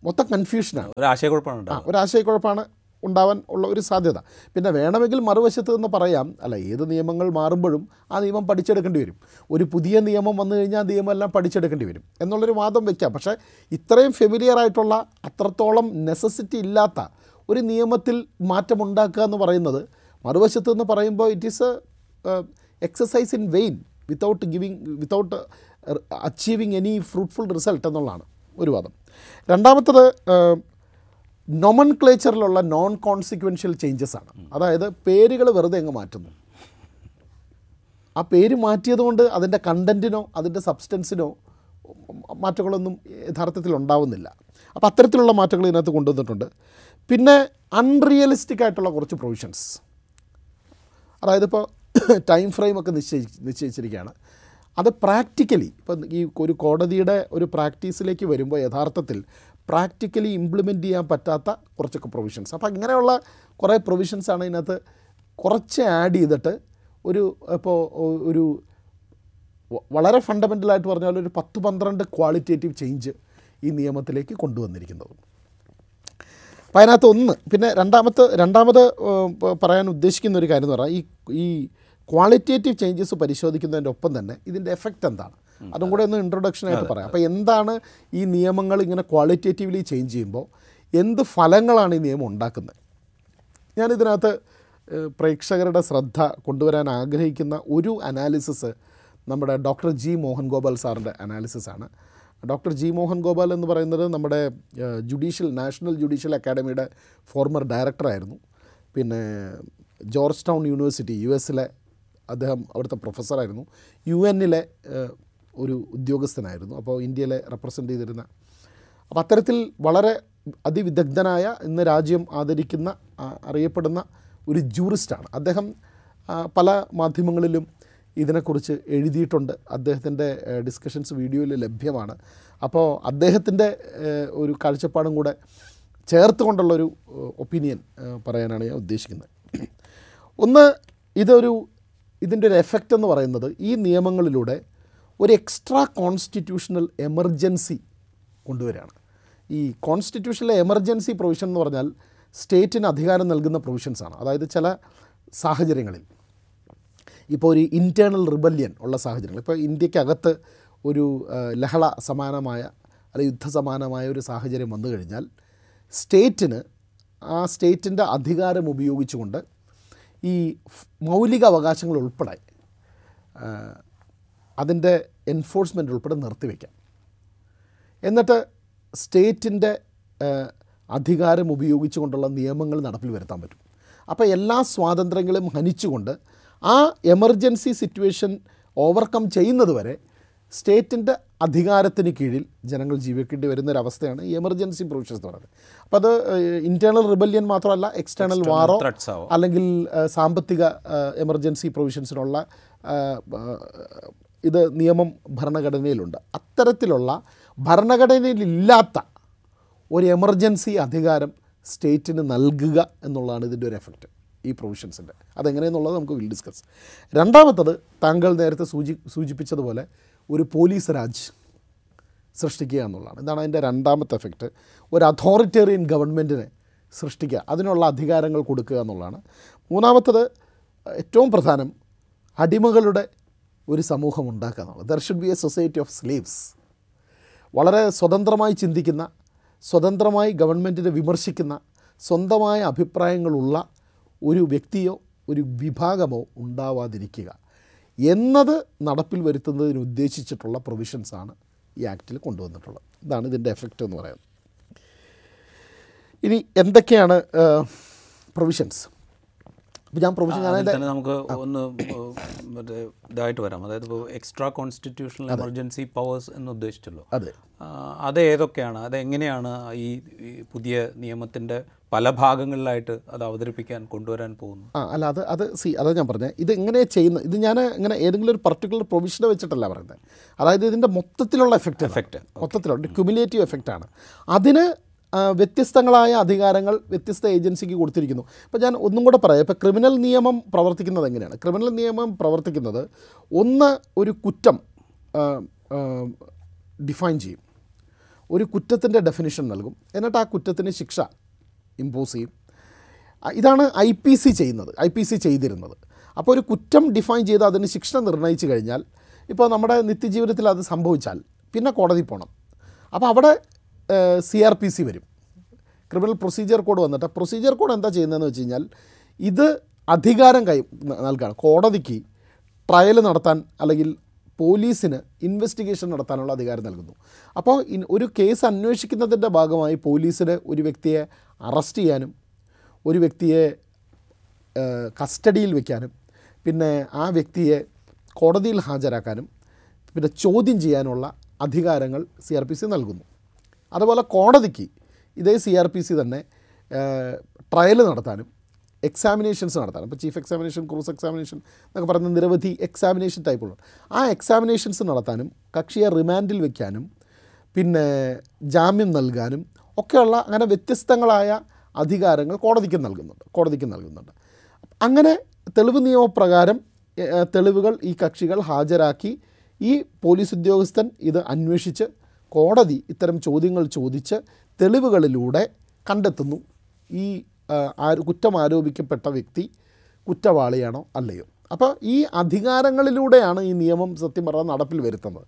മൊത്തം കൺഫ്യൂഷനാണ് ഒരു ആശയക്കുഴപ്പമാണ് ഒരു ആശയക്കുഴപ്പമാണ്. ഉണ്ടാവാൻ ഉള്ള ഒരു സാധ്യത. പിന്നെ വേണമെങ്കിൽ മറുവശത്ത് നിന്ന് പറയാം അല്ല ഏത് നിയമങ്ങൾ മാറുമ്പോഴും ആ നിയമം പഠിച്ചെടുക്കേണ്ടി വരും. ഒരു പുതിയ നിയമം വന്നു കഴിഞ്ഞാൽ ആ നിയമമെല്ലാം പഠിച്ചെടുക്കേണ്ടി വരും എന്നുള്ളൊരു വാദം വയ്ക്കാം പക്ഷേ ഇത്രയും ഫെമിലിയർ ആയിട്ടുള്ള അത്രത്തോളം നെസസിറ്റി ഇല്ലാത്ത ഒരു നിയമത്തിൽ മാറ്റമുണ്ടാക്കുക എന്ന് പറയുന്നത് മറുവശത്ത് നിന്ന് പറയുമ്പോൾ it is a exercise in vain without giving without achieving any fruitful result എന്നുള്ളതാണ് ഒരു വാദം. രണ്ടാമത്തത് നൊമൻ ക്ലേച്ചറിലുള്ള നോൺ കോൺസിക്വൻഷ്യൽ ചേഞ്ചസ് ആണ്. അതായത് പേരുകൾ വെറുതെ അങ്ങ് മാറ്റുന്നു. ആ പേര് മാറ്റിയതുകൊണ്ട് അതിന്റെ കണ്ടന്റിനോ അതിന്റെ സബ്സ്റ്റൻസിനോ മാറ്റങ്ങളൊന്നും യഥാർത്ഥത്തിൽ ഉണ്ടാവുന്നില്ല. അപ്പോൾ അത്തരത്തിലുള്ള മാറ്റങ്ങൾ ഇതിനകത്ത് കൊണ്ടുവന്നിട്ടുണ്ട്. പിന്നെ അൺറിയലിസ്റ്റിക് ആയിട്ടുള്ള കുറച്ച് പ്രൊവിഷൻസ് അതായത് ഇപ്പോൾ ടൈം ഫ്രെയിം ഒക്കെ നിശ്ചയിച്ച് നിശ്ചയിച്ചിരിക്കുകയാണ്. അത് പ്രാക്ടിക്കലി ഇപ്പം ഈ ഒരു കോടതിയുടെ ഒരു പ്രാക്ടീസിലേക്ക് വരുമ്പോൾ യഥാർത്ഥത്തിൽ പ്രാക്ടിക്കലി ഇംപ്ലിമെന്റ് ചെയ്യാൻ പറ്റാത്ത കുറച്ചൊക്കെ പ്രൊവിഷൻസ് അപ്പോൾ ഇങ്ങനെയുള്ള കുറേ പ്രൊവിഷൻസാണ് ഇതിനകത്ത് കുറച്ച് ആഡ് ചെയ്തിട്ട് ഒരു ഇപ്പോൾ ഒരു വളരെ ഫണ്ടമെന്റലായിട്ട് പറഞ്ഞാൽ ഒരു പത്ത് പന്ത്രണ്ട് ക്വാളിറ്റേറ്റീവ് ചേഞ്ച് ഈ നിയമത്തിലേക്ക് കൊണ്ടുവന്നിരിക്കുന്നത്. അപ്പോൾ അതിനകത്ത് ഒന്ന് പിന്നെ രണ്ടാമത്തെ രണ്ടാമത് പറയാൻ ഉദ്ദേശിക്കുന്ന ഒരു കാര്യം എന്ന് പറഞ്ഞാൽ ഈ ഈ ക്വാളിറ്റേറ്റീവ് ചേഞ്ചസ് പരിശോധിക്കുന്നതിന്റെ ഒപ്പം തന്നെ ഇതിന്റെ എഫക്റ്റ് എന്താണ്? അതും കൂടെ ഒന്ന് ഇൻട്രൊഡക്ഷൻ ആയിട്ട് പറയാം. അപ്പോൾ എന്താണ് ഈ നിയമങ്ങൾ ഇങ്ങനെ ക്വാളിറ്റേറ്റീവ്ലി ചേഞ്ച് ചെയ്യുമ്പോൾ എന്ത് ഫലങ്ങളാണ് ഈ നിയമം ഉണ്ടാക്കുന്നത്? ഞാനിതിനകത്ത് പ്രേക്ഷകരുടെ ശ്രദ്ധ കൊണ്ടുവരാൻ ആഗ്രഹിക്കുന്ന ഒരു അനാലിസിസ് നമ്മുടെ ഡോക്ടർ ജി മോഹൻ ഗോപാൽ സാറിന്റെ അനാലിസിസാണ് ഡോക്ടർ ജി മോഹൻ ഗോപാൽ എന്ന് പറയുന്നത് നമ്മുടെ ജുഡീഷ്യൽ നാഷണൽ ജുഡീഷ്യൽ അക്കാഡമിയുടെ ഫോർമർ ഡയറക്ടറായിരുന്നു പിന്നെ ജോർജ് ടൗൺ യൂണിവേഴ്സിറ്റി യു എസിലെ അദ്ദേഹം അവിടുത്തെ പ്രൊഫസറായിരുന്നു യു എന്നിലെ ഒരു ഉദ്യോഗസ്ഥനായിരുന്നു. അപ്പോൾ ഇന്ത്യയിലെ റെപ്രസെന്റ് ചെയ്തിരുന്ന അപ്പോൾ അത്തരത്തിൽ വളരെ അതിവിദഗ്ധനായ ഇന്ന് രാജ്യം ആദരിക്കുന്ന അറിയപ്പെടുന്ന ഒരു ജൂറിസ്റ്റാണ് അദ്ദേഹം പല മാധ്യമങ്ങളിലും ഇതിനെക്കുറിച്ച് എഴുതിയിട്ടുണ്ട്. അദ്ദേഹത്തിന്റെ ഡിസ്കഷൻസ് വീഡിയോയിൽ ലഭ്യമാണ്. അപ്പോൾ അദ്ദേഹത്തിന്റെ ഒരു കാഴ്ചപ്പാടും കൂടെ ചേർത്തുകൊണ്ടുള്ളൊരു ഒപ്പീനിയൻ പറയാനാണ് ഞാൻ ഉദ്ദേശിക്കുന്നത്. ഒന്ന് ഇതൊരു ഇതിന്റെ ഒരു എഫക്റ്റ് എന്ന് പറയുന്നത് ഈ നിയമങ്ങളിലൂടെ ഒരു എക്സ്ട്രാ കോൺസ്റ്റിറ്റ്യൂഷണൽ എമർജൻസി കൊണ്ടുവരികയാണ് ഈ കോൺസ്റ്റിറ്റ്യൂഷനിലെ എമർജൻസി പ്രൊവിഷൻ എന്ന് പറഞ്ഞാൽ സ്റ്റേറ്റിന് അധികാരം നൽകുന്ന പ്രൊവിഷൻസാണ് അതായത് ചില സാഹചര്യങ്ങളിൽ. ഇപ്പോൾ ഒരു ഇന്റേർണൽ റിബല്യൻ ഉള്ള സാഹചര്യങ്ങൾ. ഇപ്പോൾ ഇന്ത്യക്കകത്ത് ഒരു ലഹള സമാനമായ അല്ലെങ്കിൽ യുദ്ധസമാനമായ ഒരു സാഹചര്യം വന്നു കഴിഞ്ഞാൽ സ്റ്റേറ്റിന് ആ സ്റ്റേറ്റിന്റെ അധികാരം ഉപയോഗിച്ചുകൊണ്ട് ഈ മൗലിക അവകാശങ്ങൾ ഉൾപ്പെടെ അതിന്റെ എൻഫോഴ്സ്മെന്റ് ഉൾപ്പെടെ നിർത്തിവെക്കാം എന്നിട്ട് സ്റ്റേറ്റിന്റെ അധികാരം ഉപയോഗിച്ചുകൊണ്ടുള്ള നിയമങ്ങൾ നടപ്പിൽ വരുത്താൻ പറ്റും. അപ്പോൾ എല്ലാ സ്വാതന്ത്ര്യങ്ങളും ഹനിച്ചുകൊണ്ട് ആ എമർജൻസി സിറ്റുവേഷൻ ഓവർകം ചെയ്യുന്നത് വരെ സ്റ്റേറ്റിന്റെ അധികാരത്തിന് കീഴിൽ ജനങ്ങൾ ജീവിക്കേണ്ടി വരുന്ന ഒരു അവസ്ഥയാണ് ഈ എമർജൻസി പ്രൊവിഷൻസ് എന്ന് പറയുന്നത്. അപ്പോൾ അത് ഇന്റേർണൽ റിബല്യൻ മാത്രമല്ല എക്സ്റ്റേണൽ വാറോ. അല്ലെങ്കിൽ സാമ്പത്തിക എമർജൻസി പ്രൊവിഷൻസിനുള്ള ഇത് നിയമം ഭരണഘടനയിലുണ്ട്. അത്തരത്തിലുള്ള ഭരണഘടനയിലില്ലാത്ത ഒരു എമർജൻസി അധികാരം സ്റ്റേറ്റിന് നൽകുക എന്നുള്ളതാണ് ഇതിന്റെ ഒരു എഫക്റ്റ് ഈ പ്രൊവിഷൻസിന്റെ അതെങ്ങനെയെന്നുള്ളത് നമുക്ക് വിൽ ഡിസ്കസ് രണ്ടാമത്തത് താങ്കൾ നേരത്തെ സൂചി സൂചിപ്പിച്ചതുപോലെ ഒരു പോലീസ് രാജ് സൃഷ്ടിക്കുക എന്നുള്ളതാണ്. ഇതാണ് അതിന്റെ രണ്ടാമത്തെ എഫക്റ്റ് ഒരു അതോറിറ്റേറിയൻ ഗവൺമെന്റിനെ സൃഷ്ടിക്കുക അതിനുള്ള അധികാരങ്ങൾ കൊടുക്കുക എന്നുള്ളതാണ്. മൂന്നാമത്തത് ഏറ്റവും പ്രധാനം അടിമകളുടെ ഒരു സമൂഹം ഉണ്ടാക്കുക എന്നുള്ളത് there should be a society of sleeves വളരെ സ്വതന്ത്രമായി ചിന്തിക്കുന്ന സ്വതന്ത്രമായി ഗവൺമെന്റിനെ വിമർശിക്കുന്ന സ്വന്തമായ അഭിപ്രായങ്ങളുള്ള ഒരു വ്യക്തിയോ ഒരു വിഭാഗമോ ഉണ്ടാവാതിരിക്കുക. എന്നത് നടപ്പിൽ വരുത്തുന്നതിന് ഉദ്ദേശിച്ചിട്ടുള്ള പ്രൊവിഷൻസാണ് ഈ ആക്റ്റിൽ കൊണ്ടുവന്നിട്ടുള്ളത്. ഇതാണ് ഇതിന്റെ എഫക്റ്റ് എന്ന് പറയുന്നത്. ഇനി എന്തൊക്കെയാണ് പ്രൊവിഷൻസ് ഞാൻ പ്രൊവിഷൻ ഞാൻ നമുക്ക് ഒന്ന് മറ്റേ ഇതായിട്ട് വരാം. അതായത് ഇപ്പോൾ എക്സ്ട്രാ കോൺസ്റ്റിറ്റ്യൂഷണൽ എമർജൻസി പവേഴ്സ് എന്ന് ഉദ്ദേശിച്ചല്ലോ. അതെ. അത് ഏതൊക്കെയാണ്? അത് എങ്ങനെയാണ് ഈ പുതിയ നിയമത്തിന്റെ പല ഭാഗങ്ങളിലായിട്ട് അത് അവതരിപ്പിക്കാൻ കൊണ്ടുവരാൻ പോകുന്നു ആ അല്ല അത് അത് സി അതാ ഞാൻ പറഞ്ഞത് ഇത് എങ്ങനെ ചെയ്യുന്ന ഇത് ഞാൻ ഇങ്ങനെ ഏതെങ്കിലും ഒരു പർട്ടിക്കുലർ പ്രൊവിഷനെ വെച്ചിട്ടല്ല പറയുന്നത്. അതായത് ഇതിന്റെ മൊത്തത്തിലുള്ള എഫക്റ്റ് എഫക്റ്റ് മൊത്തത്തിലുള്ള ക്യുമുലേറ്റീവ് എഫക്റ്റ് ആണ്. അതിന് വ്യത്യസ്തങ്ങളായ അധികാരങ്ങൾ വ്യത്യസ്ത ഏജൻസിക്ക് കൊടുത്തിരിക്കുന്നു. അപ്പോൾ ഞാൻ ഒന്നും കൂടെ പറയാം. ഇപ്പോൾ ക്രിമിനൽ നിയമം പ്രവർത്തിക്കുന്നത് എങ്ങനെയാണ്? ക്രിമിനൽ നിയമം പ്രവർത്തിക്കുന്നത് ഒന്ന് ഒരു കുറ്റം ഡിഫൈൻ ചെയ്യും. ഒരു കുറ്റത്തിന്റെ ഡെഫിനിഷൻ നൽകും. എന്നിട്ട് ആ കുറ്റത്തിന് ശിക്ഷ ഇമ്പോസ് ചെയ്യും. ഇതാണ് ഐ പി സി ചെയ്യുന്നത്. ഐ പി സി ചെയ്തിരുന്നത്. അപ്പോൾ ഒരു കുറ്റം ഡിഫൈൻ ചെയ്ത് അതിന് ശിക്ഷ നിർണയിച്ചു കഴിഞ്ഞാൽ ഇപ്പോൾ നമ്മുടെ നിത്യജീവിതത്തിൽ അത് സംഭവിച്ചാൽ പിന്നെ കോടതി പോകണം അപ്പോൾ അവിടെ സി ആർ പി സി വരും. ക്രിമിനൽ പ്രൊസീജിയർ കോഡ് വന്നിട്ട് പ്രൊസീജിയർ കോഡ് എന്താ ചെയ്യുന്നതെന്ന് വെച്ച് കഴിഞ്ഞാൽ ഇത് അധികാരം കൈ നൽകുകയാണ് കോടതിക്ക് ട്രയൽ നടത്താൻ അല്ലെങ്കിൽ പോലീസിന് ഇൻവെസ്റ്റിഗേഷൻ നടത്താനുള്ള അധികാരം നൽകുന്നു. അപ്പോൾ ഒരു കേസ് അന്വേഷിക്കുന്നതിന്റെ ഭാഗമായി പോലീസിന് ഒരു വ്യക്തിയെ അറസ്റ്റ് ചെയ്യാനും ഒരു വ്യക്തിയെ കസ്റ്റഡിയിൽ വയ്ക്കാനും പിന്നെ ആ വ്യക്തിയെ കോടതിയിൽ ഹാജരാക്കാനും പിന്നെ ചോദ്യം ചെയ്യാനുള്ള അധികാരങ്ങൾ സി നൽകുന്നു. അതുപോലെ കോടതിക്ക് ഇതേ സി ആർ പി സി തന്നെ ട്രയൽ നടത്താനും എക്സാമിനേഷൻസ് നടത്താനും. ഇപ്പോൾ ചീഫ് എക്സാമിനേഷൻ ക്രൂസ് എക്സാമിനേഷൻ എന്നൊക്കെ പറയുന്ന നിരവധി എക്സാമിനേഷൻ ടൈപ്പുള്ള ആ എക്സാമിനേഷൻസ് നടത്താനും കക്ഷിയെ റിമാൻഡിൽ വയ്ക്കാനും പിന്നെ ജാമ്യം നൽകാനും ഒക്കെയുള്ള അങ്ങനെ വ്യത്യസ്തങ്ങളായ അധികാരങ്ങൾ കോടതിക്ക് നൽകുന്നുണ്ട് കോടതിക്ക് നൽകുന്നുണ്ട്. അങ്ങനെ തെളിവ് നിയമപ്രകാരം തെളിവുകൾ ഈ കക്ഷികൾ ഹാജരാക്കി ഈ പോലീസ് ഉദ്യോഗസ്ഥൻ ഇത് അന്വേഷിച്ച് കോടതി ഇത്തരം ചോദ്യങ്ങൾ ചോദിച്ച് തെളിവുകളിലൂടെ കണ്ടെത്തുന്നു. ഈ കുറ്റം ആരോപിക്കപ്പെട്ട വ്യക്തി കുറ്റവാളിയാണോ അല്ലയോ? അപ്പോൾ ഈ അധികാരങ്ങളിലൂടെയാണ് ഈ നിയമം സത്യം പറഞ്ഞാൽ നടപ്പിൽ വരുത്തുന്നത്.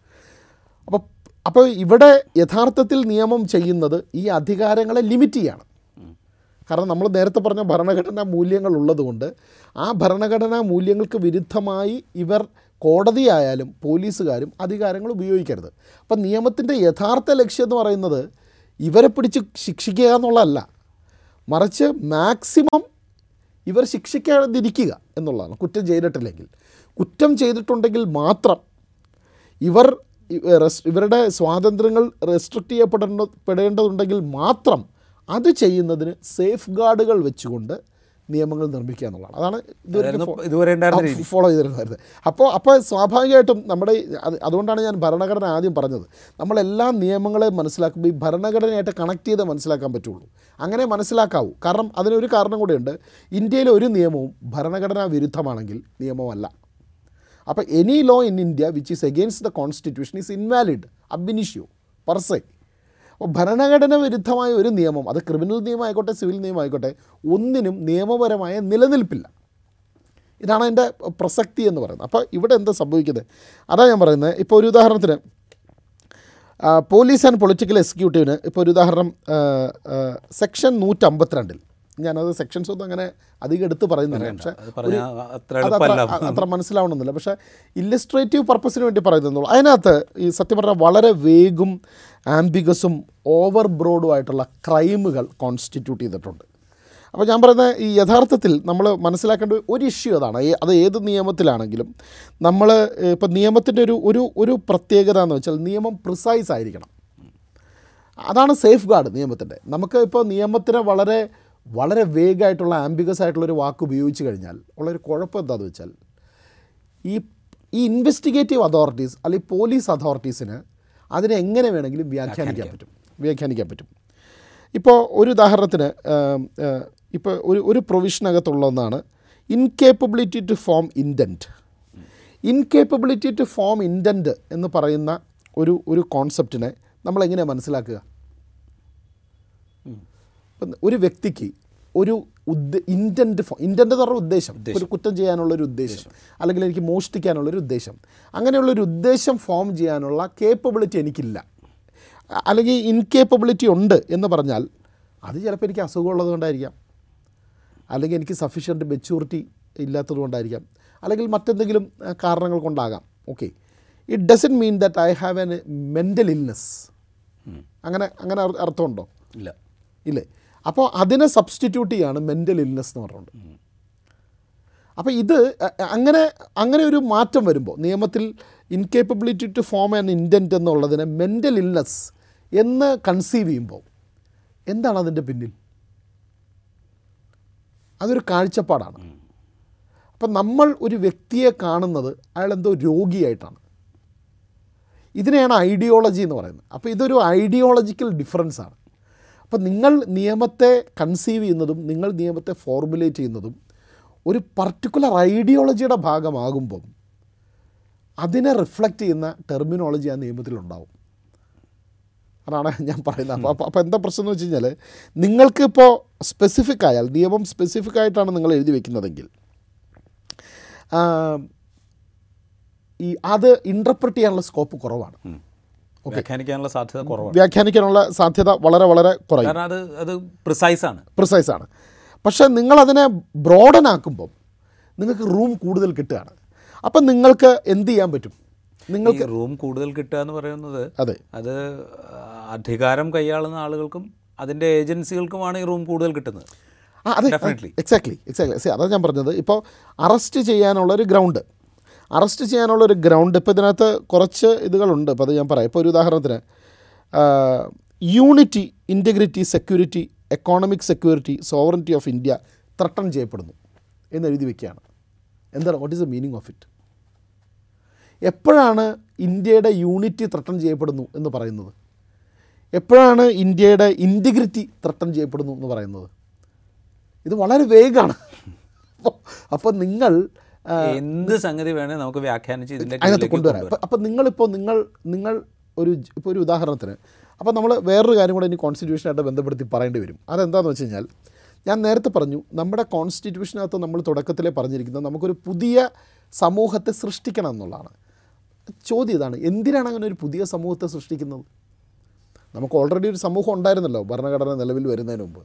അപ്പോൾ അപ്പോൾ ഇവിടെ യഥാർത്ഥത്തിൽ നിയമം ചെയ്യുന്നത് ഈ അധികാരങ്ങളെ ലിമിറ്റ് ചെയ്യാണ്. കാരണം നമ്മൾ നേരത്തെ പറഞ്ഞ ഭരണഘടനാ മൂല്യങ്ങൾ ഉള്ളതുകൊണ്ട് ആ ഭരണഘടനാ മൂല്യങ്ങൾക്ക് വിരുദ്ധമായി ഇവർ കോടതിയായാലും പോലീസുകാരും അധികാരങ്ങൾ ഉപയോഗിക്കരുത്. അപ്പം നിയമത്തിന്റെ യഥാർത്ഥ ലക്ഷ്യം എന്ന് പറയുന്നത് ഇവരെ പിടിച്ച് ശിക്ഷിക്കുക എന്നുള്ളതല്ല. മറിച്ച് മാക്സിമം ഇവർ ശിക്ഷിക്കാതിരിക്കുക എന്നുള്ളതാണ്. കുറ്റം ചെയ്തിട്ടില്ലെങ്കിൽ. കുറ്റം ചെയ്തിട്ടുണ്ടെങ്കിൽ മാത്രം ഇവർ ഇവരുടെ സ്വാതന്ത്ര്യങ്ങൾ റെസ്ട്രിക്റ്റ് ചെയ്യപ്പെടേണ്ട പെടേണ്ടതുണ്ടെങ്കിൽ മാത്രം അത് ചെയ്യുന്നതിന് സേഫ് ഗാർഡുകൾ വെച്ചുകൊണ്ട് നിയമങ്ങൾ നിർമ്മിക്കുക എന്നുള്ളതാണ്. അതാണ് ഇതുവരെ ഫോളോ ചെയ്തിരുന്നത്. അപ്പോൾ അപ്പോൾ സ്വാഭാവികമായിട്ടും നമ്മുടെ ഈ- അതുകൊണ്ടാണ് ഞാൻ ഭരണഘടന ആദ്യം പറഞ്ഞത്. നമ്മളെല്ലാ നിയമങ്ങളെ മനസ്സിലാക്കുമ്പോൾ ഈ ഭരണഘടനയായിട്ട് കണക്ട് ചെയ്ത് മനസ്സിലാക്കാൻ പറ്റുള്ളൂ. അങ്ങനെ മനസ്സിലാക്കാവൂ. കാരണം അതിനൊരു കാരണം കൂടെയുണ്ട്. ഇന്ത്യയിലെ ഒരു നിയമവും ഭരണഘടനാ വിരുദ്ധമാണെങ്കിൽ നിയമമല്ല. അപ്പോൾ any law in India which is against the constitution is invalid ab initio per se അപ്പോൾ ഭരണഘടന വിരുദ്ധമായ ഒരു നിയമം അത് ക്രിമിനൽ നിയമമായിക്കോട്ടെ സിവിൽ നിയമമായിക്കോട്ടെ ഒന്നിനും നിയമപരമായ നിലനിൽപ്പില്ല. ഇതാണ് അതിന്റെ പ്രസക്തി എന്ന് പറയുന്നത്. അപ്പോൾ ഇവിടെ എന്താ സംഭവിക്കുന്നത്? അതാ ഞാൻ പറയുന്നത്. ഇപ്പോൾ ഒരു ഉദാഹരണത്തിന് പോലീസ് ആൻഡ് പൊളിറ്റിക്കൽ എക്സിക്യൂട്ടീവിന് ഇപ്പോൾ ഒരു ഉദാഹരണം സെക്ഷൻ നൂറ്റമ്പത്തിരണ്ടിൽ ഞാനത് സെക്ഷൻസ് ഒന്നും അങ്ങനെ അധികം എടുത്ത് പറയുന്നില്ല. പക്ഷേ അത്ര മനസ്സിലാവണമെന്നില്ല. പക്ഷേ ഇല്ലസ്ട്രേറ്റീവ് പർപ്പസിന് വേണ്ടി പറയുന്നുള്ളൂ അതിനകത്ത് ഈ സത്യം പറഞ്ഞാൽ വളരെ വേഗും ആംബിഗസും ഓവർ ബ്രോഡുമായിട്ടുള്ള ക്രൈമുകൾ കോൺസ്റ്റിറ്റ്യൂട്ട് ചെയ്തിട്ടുണ്ട്. അപ്പോൾ ഞാൻ പറയുന്നത് ഈ യഥാർത്ഥത്തിൽ നമ്മൾ മനസ്സിലാക്കേണ്ട ഒരു ഇഷ്യൂ അതാണ്. അത് ഏത് നിയമത്തിലാണെങ്കിലും നമ്മൾ ഇപ്പോൾ നിയമത്തിന്റെ ഒരു ഒരു ഒരു പ്രത്യേകത എന്ന് വെച്ചാൽ നിയമം പ്രിസൈസ് ആയിരിക്കണം. അതാണ് സേഫ് ഗാർഡ് നിയമത്തിന്റെ നമുക്ക് ഇപ്പോൾ നിയമത്തിനെ വളരെ വളരെ വേഗമായിട്ടുള്ള ആംബിഗസ് ആയിട്ടുള്ളൊരു വാക്ക് ഉപയോഗിച്ച് കഴിഞ്ഞാൽ ഉള്ളൊരു കുഴപ്പം എന്താണെന്ന് വെച്ചാൽ ഈ ഈ ഇൻവെസ്റ്റിഗേറ്റീവ് അതോറിറ്റീസ് അല്ലെങ്കിൽ പോലീസ് അതോറിറ്റീസിന് അതിനെ എങ്ങനെ വേണമെങ്കിലും വ്യാഖ്യാനിക്കാൻ പറ്റും. വ്യാഖ്യാനിക്കാൻ പറ്റും. ഇപ്പോൾ ഒരു ഉദാഹരണത്തിന് ഇപ്പോൾ ഒരു ഒരു പ്രൊവിഷനകത്തുള്ള ഒന്നാണ് incapability to form intent incapability to form intent എന്ന് പറയുന്ന ഒരു ഒരു കോൺസെപ്റ്റിനെ നമ്മൾ എങ്ങനെയാണ് മനസ്സിലാക്കുക? ഒരു വ്യക്തിക്ക് ഒരു ഇന്റന്റ് ഇന്റന്റ് എന്ന് പറഞ്ഞ ഉദ്ദേശം ഒരു കുറ്റം ചെയ്യാനുള്ളൊരു ഉദ്ദേശം അല്ലെങ്കിൽ എനിക്ക് മോഷ്ടിക്കാനുള്ളൊരു ഉദ്ദേശം അങ്ങനെയുള്ളൊരു ഉദ്ദേശം ഫോം ചെയ്യാനുള്ള കേപ്പബിലിറ്റി എനിക്കില്ല. അല്ലെങ്കിൽ ഇൻകേപ്പബിലിറ്റി ഉണ്ട് എന്ന് പറഞ്ഞാൽ അത് ചിലപ്പോൾ എനിക്ക് അസുഖമുള്ളത് കൊണ്ടായിരിക്കാം. അല്ലെങ്കിൽ എനിക്ക് സഫീഷ്യന്റ് മെച്യൂരിറ്റി ഇല്ലാത്തത് കൊണ്ടായിരിക്കാം. അല്ലെങ്കിൽ മറ്റെന്തെങ്കിലും കാരണങ്ങൾ കൊണ്ടാകാം. Okay it doesn't mean that I have an mental illness അങ്ങനെ അങ്ങനെ അർത്ഥമുണ്ടോ? ഇല്ല. ഇല്ലേ? അപ്പോൾ അതിനെ സബ്സ്റ്റിറ്റ്യൂട്ട് ചെയ്യാണ് മെന്റൽ ഇൽനെസ് എന്ന് പറഞ്ഞുകൊണ്ട്. അപ്പോൾ ഇത് അങ്ങനെ അങ്ങനെ ഒരു മാറ്റം വരുമ്പോൾ നിയമത്തിൽ incapability to form an intent എന്നുള്ളതിനെ മെന്റൽ ഇൽനെസ് എന്ന് കൺസീവ് ചെയ്യുമ്പോൾ എന്താണ് അതിന്റെ പിന്നിൽ? അതൊരു കാഴ്ചപ്പാടാണ്. അപ്പം നമ്മൾ ഒരു വ്യക്തിയെ കാണുന്നത് അയാൾ എന്തോ രോഗിയായിട്ടാണ്. ഇതിനെയാണ് ഐഡിയോളജി എന്ന് പറയുന്നത്. അപ്പോൾ ഇതൊരു ഐഡിയോളജിക്കൽ ഡിഫറൻസാണ് ആണ്. അപ്പോൾ നിങ്ങൾ നിയമത്തെ കൺസീവ് ചെയ്യുന്നതും നിങ്ങൾ നിയമത്തെ ഫോർമുലേറ്റ് ചെയ്യുന്നതും ഒരു പർട്ടിക്കുലർ ഐഡിയോളജിയുടെ ഭാഗമാകുമ്പം അതിനെ റിഫ്ലക്റ്റ് ചെയ്യുന്ന ടെർമിനോളജി ആ നിയമത്തിലുണ്ടാവും അതാണ് ഞാൻ പറയുന്നത്. അപ്പോൾ അപ്പോൾ അപ്പോൾ എന്താ പ്രശ്നം എന്ന് വെച്ച് കഴിഞ്ഞാൽ നിങ്ങൾക്കിപ്പോൾ സ്പെസിഫിക് ആയാൽ നിയമം സ്പെസിഫിക് ആയിട്ടാണ് നിങ്ങൾ എഴുതി വെക്കുന്നതെങ്കിൽ ഈ അത് ഇന്റർപ്രറ്റ് ചെയ്യാനുള്ള സ്കോപ്പ് കുറവാണ്. വ്യാഖ്യാനിക്കാനുള്ള സാധ്യത കുറവാണ്. വ്യാഖ്യാനിക്കാനുള്ള സാധ്യത വളരെ വളരെ കുറയും. കാരണം അത് അത് പ്രിസൈസ് ആണ് പ്രിസൈസ് ആണ് പക്ഷേ നിങ്ങളതിനെ ബ്രോഡൻ ആക്കുമ്പം നിങ്ങൾക്ക് റൂം കൂടുതൽ കിട്ടുകയാണ്. അപ്പം നിങ്ങൾക്ക് എന്ത് ചെയ്യാൻ പറ്റും? നിങ്ങൾക്ക് റൂം കൂടുതൽ കിട്ടുക എന്ന് പറയുന്നത് അതെ. അത് അധികാരം കൈയാളുന്ന ആളുകൾക്കും അതിന്റെ ഏജൻസികൾക്കുമാണ് ഈ റൂം കൂടുതൽ കിട്ടുന്നത്. ആ അതെ. എക്സാക്ട്ലി എക്സാക്ട്ലി എക്സാക്ട്ലി അതാണ് ഞാൻ പറഞ്ഞത്. ഇപ്പോൾ അറസ്റ്റ് ചെയ്യാനുള്ളൊരു ഗ്രൗണ്ട് അറസ്റ്റ് ചെയ്യാനുള്ള ഒരു ഗ്രൗണ്ട് ഇപ്പോൾ ഇതിനകത്ത് കുറച്ച് ഇതുകളുണ്ട്. അപ്പോൾ അത് ഞാൻ പറയാം. ഇപ്പോൾ ഒരു ഉദാഹരണത്തിന് unity integrity security economic security sovereignty of India threaten ചെയ്യപ്പെടുന്നു എന്ന് എഴുതി വയ്ക്കുകയാണ് എന്താണ്? What is the meaning of it എപ്പോഴാണ് ഇന്ത്യയുടെ യൂണിറ്റി ത്രട്ടൺ ചെയ്യപ്പെടുന്നു എന്ന് പറയുന്നത്? എപ്പോഴാണ് ഇന്ത്യയുടെ ഇന്റിഗ്രിറ്റി ത്രട്ടൺ ചെയ്യപ്പെടുന്നു എന്ന് പറയുന്നത്? ഇത് വളരെ വേഗമാണ് അപ്പോൾ നിങ്ങൾ എന്ത് സംഗതി വേണേ നമുക്ക് വ്യാഖ്യാനിച്ച് ഇതിന്റെ അതിനകത്ത് കൊണ്ടുവരാം. അപ്പം അപ്പം നിങ്ങളിപ്പോൾ നിങ്ങൾ നിങ്ങൾ ഒരു ഇപ്പോൾ ഒരു ഉദാഹരണത്തിന് അപ്പോൾ നമ്മൾ വേറൊരു കാര്യം കൂടെ ഇനി കോൺസ്റ്റിറ്റ്യൂഷനായിട്ട് ബന്ധപ്പെടുത്തി പറയേണ്ടി വരും. അതെന്താണെന്ന് വെച്ച് കഴിഞ്ഞാൽ ഞാൻ നേരത്തെ പറഞ്ഞു നമ്മുടെ കോൺസ്റ്റിറ്റ്യൂഷനകത്ത് നമ്മൾ തുടക്കത്തിലേ പറഞ്ഞിരിക്കുന്നത് നമുക്കൊരു പുതിയ സമൂഹത്തെ സൃഷ്ടിക്കണം എന്നുള്ളതാണ്. ചോദ്യം ഇതാണ് എന്തിനാണ് അങ്ങനെ ഒരു പുതിയ സമൂഹത്തെ സൃഷ്ടിക്കുന്നത്? നമുക്ക് ഓൾറെഡി ഒരു സമൂഹം ഉണ്ടായിരുന്നല്ലോ ഭരണഘടന നിലവിൽ വരുന്നതിന് മുമ്പ്.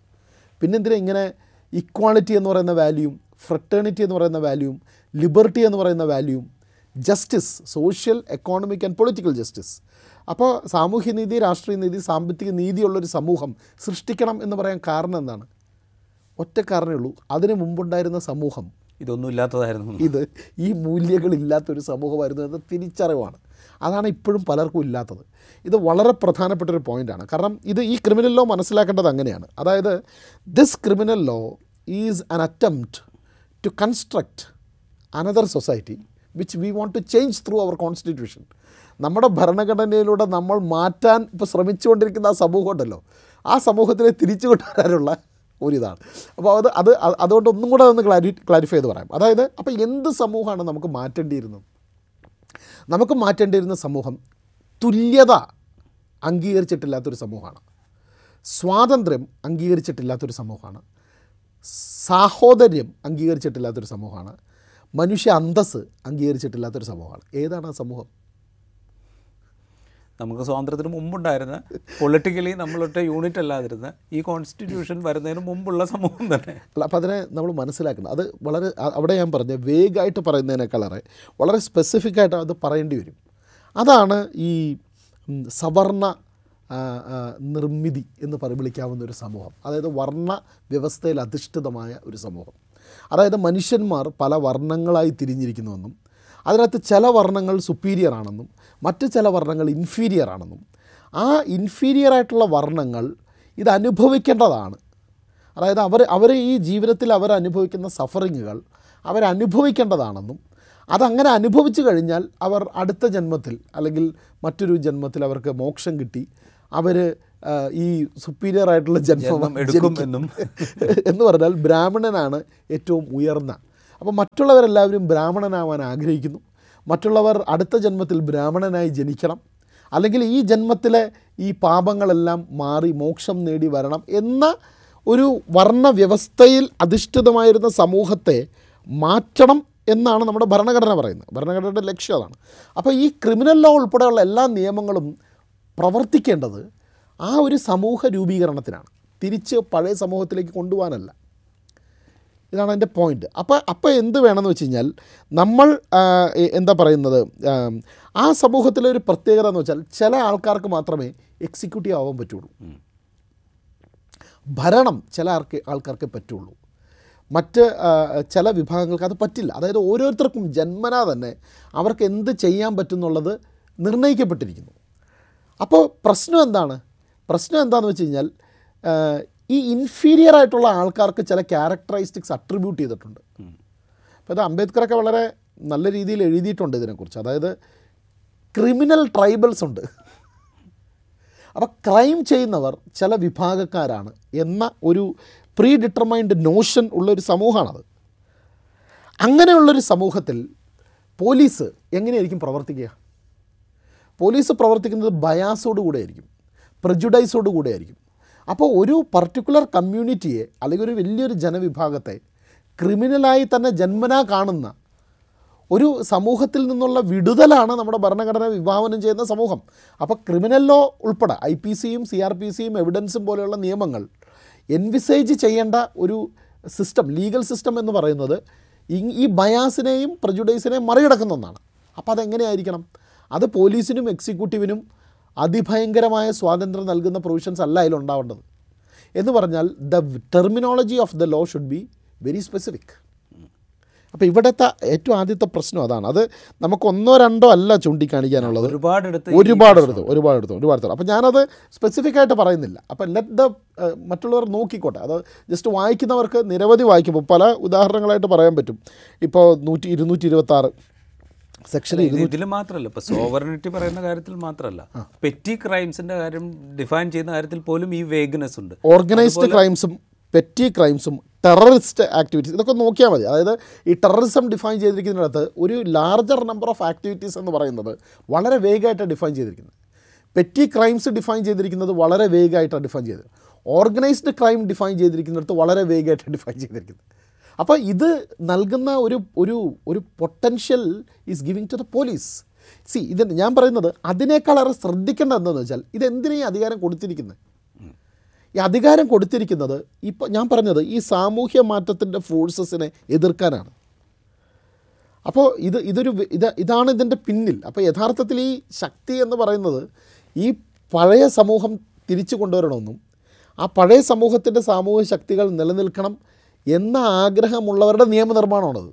പിന്നെന്തിനാ ഇങ്ങനെ ഇക്വാളിറ്റി എന്ന് പറയുന്ന വാല്യൂം ഫ്രട്ടേണിറ്റി എന്ന് പറയുന്ന വാല്യൂം ലിബർട്ടി എന്ന് പറയുന്ന volume justice social economic and political justice അപ്പോൾ സാമൂഹ്യനീതി രാഷ്ട്രീയ നീതി സാമ്പത്തിക നീതിയുള്ളൊരു സമൂഹം സൃഷ്ടിക്കണം എന്ന് പറയാൻ കാരണം എന്താണ്? ഒറ്റ കാരണമേ ഉള്ളൂ. അതിന് മുമ്പുണ്ടായിരുന്ന സമൂഹം. ഇതൊന്നും ഇല്ലാത്തതായിരുന്നു. ഇത് ഈ മൂല്യങ്ങളില്ലാത്തൊരു സമൂഹമായിരുന്നു എന്ന തിരിച്ചറിവാണ്. അതാണ് ഇപ്പോഴും പലർക്കും ഇല്ലാത്തത്. ഇത് വളരെ പ്രധാനപ്പെട്ട ഒരു പോയിന്റാണ് കാരണം ഇത് ഈ ക്രിമിനൽ ലോ മനസ്സിലാക്കേണ്ടത് അങ്ങനെയാണ്. അതായത് this criminal law is an attempt to construct another society which we want to change through our constitution നമ്മുടെ ഭരണഘടനയിലൂടെ നമ്മൾ മാറ്റാൻ ഇപ്പോൾ ശ്രമിച്ചുകൊണ്ടിരിക്കുന്ന ആ സമൂഹം ഉണ്ടല്ലോ. ആ സമൂഹത്തിനെ തിരിച്ചു കൊണ്ടുവരാനുള്ള ഒരിതാണ്. അപ്പോൾ അത് അത് അതുകൊണ്ട് ഒന്നും കൂടെ ഒന്ന് ക്ലാരി ക്ലാരിഫൈ ചെയ്ത് പറയാം. അതായത് അപ്പോൾ എന്ത് സമൂഹമാണ് നമുക്ക് മാറ്റേണ്ടിയിരുന്നത്? നമുക്ക് മാറ്റേണ്ടിയിരുന്ന സമൂഹം തുല്യത അംഗീകരിച്ചിട്ടില്ലാത്തൊരു സമൂഹമാണ്. സ്വാതന്ത്ര്യം അംഗീകരിച്ചിട്ടില്ലാത്തൊരു സമൂഹമാണ്. സാഹോദര്യം അംഗീകരിച്ചിട്ടില്ലാത്തൊരു സമൂഹമാണ്. മനുഷ്യ അന്തസ് അംഗീകരിച്ചിട്ടില്ലാത്തൊരു സമൂഹമാണ്. ഏതാണ് ആ സമൂഹം? നമുക്ക് സ്വാതന്ത്ര്യത്തിന് മുമ്പുണ്ടായിരുന്ന പൊളിറ്റിക്കലി നമ്മളൊറ്റ യൂണിറ്റ് അല്ലാതിരുന്ന ഈ കോൺസ്റ്റിറ്റ്യൂഷൻ വരുന്നതിന് മുമ്പുള്ള സമൂഹം തന്നെ. അല്ല അപ്പോൾ അതിനെ നമ്മൾ മനസ്സിലാക്കണം. അത് വളരെ അവിടെ ഞാൻ പറഞ്ഞ വേഗമായിട്ട് പറയുന്നതിനേക്കാളേറെ വളരെ സ്പെസിഫിക് ആയിട്ട് അത് പറയേണ്ടി വരും. അതാണ് ഈ സവർണ നിർമ്മിതി എന്ന് പറ വിളിക്കാവുന്ന ഒരു സമൂഹം. അതായത് വർണ വ്യവസ്ഥയിൽ അധിഷ്ഠിതമായ ഒരു സമൂഹം. അതായത് മനുഷ്യന്മാർ പല വർണങ്ങളായി തിരിഞ്ഞിരിക്കുന്നുവെന്നും അതിനകത്ത് ചില വർണങ്ങൾ സുപ്പീരിയർ ആണെന്നും മറ്റ് ചില വർണങ്ങൾ ഇൻഫീരിയർ ആണെന്നും. ആ ഇൻഫീരിയർ ആയിട്ടുള്ള വർണങ്ങൾ ഇത് അനുഭവിക്കേണ്ടതാണ്. അതായത് അവർ അവർ ഈ ജീവിതത്തിൽ അവർ അനുഭവിക്കുന്ന സഫറിങ്ങുകൾ അവരനുഭവിക്കേണ്ടതാണെന്നും അതങ്ങനെ അനുഭവിച്ചു കഴിഞ്ഞാൽ അവർ അടുത്ത ജന്മത്തിൽ അല്ലെങ്കിൽ മറ്റൊരു ജന്മത്തിൽ അവർക്ക് മോക്ഷം കിട്ടി അവർ ഈ സുപ്പീരിയർ ആയിട്ടുള്ള ജന്മം എടുക്കും എന്നും. (laughs) എന്ന് പറഞ്ഞാൽ ബ്രാഹ്മണനാണ് ഏറ്റവും ഉയർന്ന. അപ്പോൾ മറ്റുള്ളവരെല്ലാവരും ബ്രാഹ്മണനാവാൻ ആഗ്രഹിക്കുന്നു. മറ്റുള്ളവർ അടുത്ത ജന്മത്തിൽ ബ്രാഹ്മണനായി ജനിക്കണം. അല്ലെങ്കിൽ ഈ ജന്മത്തിലെ ഈ പാപങ്ങളെല്ലാം മാറി മോക്ഷം നേടി വരണം എന്ന ഒരു വർണ വ്യവസ്ഥയിൽ അധിഷ്ഠിതമായിരുന്ന സമൂഹത്തെ മാറ്റണം എന്നാണ് നമ്മുടെ ഭരണഘടന പറയുന്നത്. ഭരണഘടനയുടെ ലക്ഷ്യം അതാണ്. അപ്പോൾ ഈ ക്രിമിനൽ ലോ ഉൾപ്പെടെയുള്ള എല്ലാ നിയമങ്ങളും പ്രവർത്തിക്കേണ്ടത് ആ ഒരു സമൂഹ രൂപീകരണത്തിനാണ്. തിരിച്ച് പഴയ സമൂഹത്തിലേക്ക് കൊണ്ടുപോകാനല്ല. ഇതാണ് എന്റെ പോയിന്റ് അപ്പോൾ അപ്പോൾ എന്ത് വേണമെന്ന് വെച്ച് കഴിഞ്ഞാൽ നമ്മൾ എന്താ പറയുന്നത്? ആ സമൂഹത്തിലെ ഒരു പ്രത്യേകത എന്ന് വെച്ചാൽ ചില ആൾക്കാർക്ക് മാത്രമേ എക്സിക്യൂട്ടീവ് ആവാൻ പറ്റുള്ളൂ. ഭരണം ചില ആൾക്ക് ആൾക്കാർക്ക് പറ്റുള്ളൂ. മറ്റ് ചില വിഭാഗങ്ങൾക്ക് അത് പറ്റില്ല. അതായത് ഓരോരുത്തർക്കും ജന്മനാ തന്നെ അവർക്ക് എന്ത് ചെയ്യാൻ പറ്റുന്നുള്ളത് നിർണയിക്കപ്പെട്ടിരിക്കുന്നു. അപ്പോൾ പ്രശ്നം എന്താണ്? പ്രശ്നം എന്താണെന്ന് വെച്ച് കഴിഞ്ഞാൽ ഈ ഇൻഫീരിയർ ആയിട്ടുള്ള ആൾക്കാർക്ക് ചില ക്യാരക്ടറിസ്റ്റിക്സ് അട്രിബ്യൂട്ട് ചെയ്തിട്ടുണ്ട്. അപ്പോൾ ഇത് അംബേദ്കറൊക്കെ വളരെ നല്ല രീതിയിൽ എഴുതിയിട്ടുണ്ട് ഇതിനെക്കുറിച്ച്. അതായത് ക്രിമിനൽ ട്രൈബൽസ് ഉണ്ട്. അപ്പോൾ ക്രൈം ചെയ്യുന്നവർ ചില വിഭാഗക്കാരാണ് എന്ന ഒരു പ്രീ ഡിറ്റർമൈൻഡ് നോഷൻ ഉള്ളൊരു സമൂഹമാണത് അങ്ങനെയുള്ളൊരു സമൂഹത്തിൽ പോലീസ് എങ്ങനെയായിരിക്കും പ്രവർത്തിക്കുക? പോലീസ് പ്രവർത്തിക്കുന്നത് ബയാസോട് കൂടെ ആയിരിക്കും പ്രജുഡൈസോട് കൂടെ ആയിരിക്കും അപ്പോൾ ഒരു പർട്ടിക്കുലർ കമ്മ്യൂണിറ്റിയെ അല്ലെങ്കിൽ ഒരു വലിയൊരു ജനവിഭാഗത്തെ ക്രിമിനലായി തന്നെ ജന്മനാ കാണുന്ന ഒരു സമൂഹത്തിൽ നിന്നുള്ള വിടുതലാണ് നമ്മുടെ ഭരണഘടന വിഭാവനം ചെയ്യുന്ന സമൂഹം. അപ്പോൾ ക്രിമിനൽ ലോ ഉൾപ്പെടെ ഐ പി സിയും സി ആർ പി സിയും എവിഡൻസും പോലെയുള്ള നിയമങ്ങൾ എൻവിസേജ് ചെയ്യേണ്ട ഒരു സിസ്റ്റം ലീഗൽ സിസ്റ്റം എന്ന് പറയുന്നത് ഈ ബയാസിനെയും പ്രജുഡൈസിനെയും മറികടക്കുന്ന ഒന്നാണ്. അപ്പോൾ അതെങ്ങനെയായിരിക്കണം? അത് പോലീസിനും എക്സിക്യൂട്ടീവിനും അതിഭയങ്കരമായ സ്വാതന്ത്ര്യം നൽകുന്ന പ്രൊവിഷൻസ് അല്ല അതിലുണ്ടാവേണ്ടത്. എന്ന് പറഞ്ഞാൽ the terminology of the law should be very specific അപ്പോൾ ഇവിടുത്തെ ഏറ്റവും ആദ്യത്തെ പ്രശ്നം അതാണ്. അത് നമുക്ക് ഒന്നോ രണ്ടോ അല്ല ചൂണ്ടിക്കാണിക്കാനുള്ളത്. ഒരുപാടെടുത്ത് എടുത്ത് ഒരുപാട് എടുത്തു ഒരുപാട് എടുത്തു ഒരുപാട് എടുത്തു. അപ്പോൾ ഞാനത് സ്പെസിഫിക് ആയിട്ട് പറയുന്നില്ല. അപ്പോൾ ലെറ്റ് ദ മറ്റുള്ളവർ നോക്കിക്കോട്ടെ. അത് ജസ്റ്റ് വായിക്കുന്നവർക്ക് നിരവധി വായിക്കുമ്പോൾ പല ഉദാഹരണങ്ങളായിട്ട് പറയാൻ പറ്റും. ഇപ്പോൾ നൂറ്റി ഇരുന്നൂറ്റി ഇരുപത്താറ്. സെക്ഷൻ ഇത് ഇതിൽ മാത്രമല്ല ഇപ്പോൾ സോവറിനിറ്റി പറയുന്ന കാര്യത്തിൽ മാത്രമല്ല പെറ്റി ക്രൈംസിന്റെ കാര്യം ഡിഫൈൻ ചെയ്യുന്ന കാര്യത്തിൽ പോലും ഈ വേഗ്നെസ് ഉണ്ട്. ഓർഗനൈസ്ഡ് ക്രൈംസും പെറ്റി ക്രൈംസും ടെററിസ്റ്റ് ആക്ടിവിറ്റീസ് ഇതൊക്കെ നോക്കിയാൽ മതി. അതായത് ഈ ടെററിസം ഡിഫൈൻ ചെയ്തിരിക്കുന്നിടത്ത് ഒരു ലാർജർ നമ്പർ ഓഫ് ആക്ടിവിറ്റീസ് എന്ന് പറയുന്നത് വളരെ വേഗമായിട്ടാണ് ഡിഫൈൻ ചെയ്തിരിക്കുന്നത്. പെറ്റി ക്രൈംസ് ഡിഫൈൻ ചെയ്തിരിക്കുന്നത് വളരെ വേഗമായിട്ടാണ് ഡിഫൈൻ ചെയ്തത്. ഓർഗനൈസ്ഡ് ക്രൈം ഡിഫൈൻ ചെയ്തിരിക്കുന്നിടത്ത് വളരെ വേഗമായിട്ടാണ് ഡിഫൈൻ ചെയ്തിരിക്കുന്നത്. അപ്പോൾ ഇത് നൽകുന്ന ഒരു ഒരു ഒരു potential is giving to the police see ഇത് ഞാൻ പറയുന്നത് അതിനേക്കാളേറെ ശ്രദ്ധിക്കേണ്ടത് എന്താണെന്ന് വെച്ചാൽ ഇതെന്തിനാ ഈ അധികാരം കൊടുത്തിരിക്കുന്നത് ഈ അധികാരം കൊടുത്തിരിക്കുന്നത് ഇപ്പോൾ ഞാൻ പറഞ്ഞത് ഈ സാമൂഹ്യ മാറ്റത്തിന്റെ ഫോഴ്സസിനെ എതിർക്കാനാണ്. അപ്പോൾ ഇത് ഇതൊരു ഇത് ഇതാണ് ഇതിന്റെ പിന്നിൽ. അപ്പോൾ യഥാർത്ഥത്തിൽ ഈ ശക്തി എന്ന് പറയുന്നത് ഈ പഴയ സമൂഹം തിരിച്ചു കൊണ്ടുവരണമെന്നും ആ പഴയ സമൂഹത്തിന്റെ സാമൂഹ്യ ശക്തികൾ നിലനിൽക്കണം എന്ന ആഗ്രഹമുള്ളവരുടെ നിയമനിർമ്മാണമാണത്.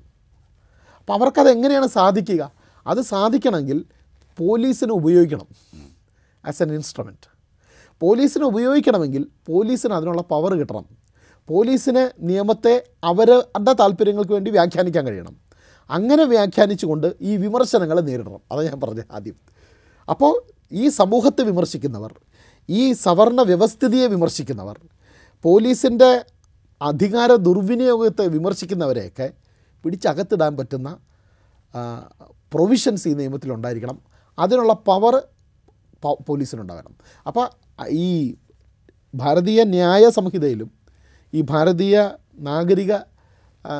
അപ്പോൾ അവർക്കത് എങ്ങനെയാണ് സാധിക്കുക? അത് സാധിക്കണമെങ്കിൽ പോലീസിനെ ഉപയോഗിക്കണം. ആസ് എൻ ഇൻസ്ട്രുമെന്റ് പോലീസിനെ ഉപയോഗിക്കണമെങ്കിൽ പോലീസിന് അതിനുള്ള പവർ കിട്ടണം. പോലീസിന് നിയമത്തെ അവരുടെ താല്പര്യങ്ങൾക്ക് വേണ്ടി വ്യാഖ്യാനിക്കാൻ കഴിയണം. അങ്ങനെ വ്യാഖ്യാനിച്ചുകൊണ്ട് ഈ വിമർശനങ്ങളെ നേരിടണം. അതാണ് ഞാൻ പറഞ്ഞത് ആദ്യം. അപ്പോൾ ഈ സമൂഹത്തെ വിമർശിക്കുന്നവർ ഈ സവർണ വ്യവസ്ഥിതിയെ വിമർശിക്കുന്നവർ പോലീസിന്റെ അധികാര ദുർവിനിയോഗത്തെ വിമർശിക്കുന്നവരെയൊക്കെ പിടിച്ചകത്തിടാൻ പറ്റുന്ന പ്രൊവിഷൻസ് ഈ നിയമത്തിലുണ്ടായിരിക്കണം അതിനുള്ള പവർ പോലീസിനുണ്ടാകണം. അപ്പോൾ ഈ ഭാരതീയ ന്യായ സംഹിതയിലും ഈ ഭാരതീയ നാഗരിക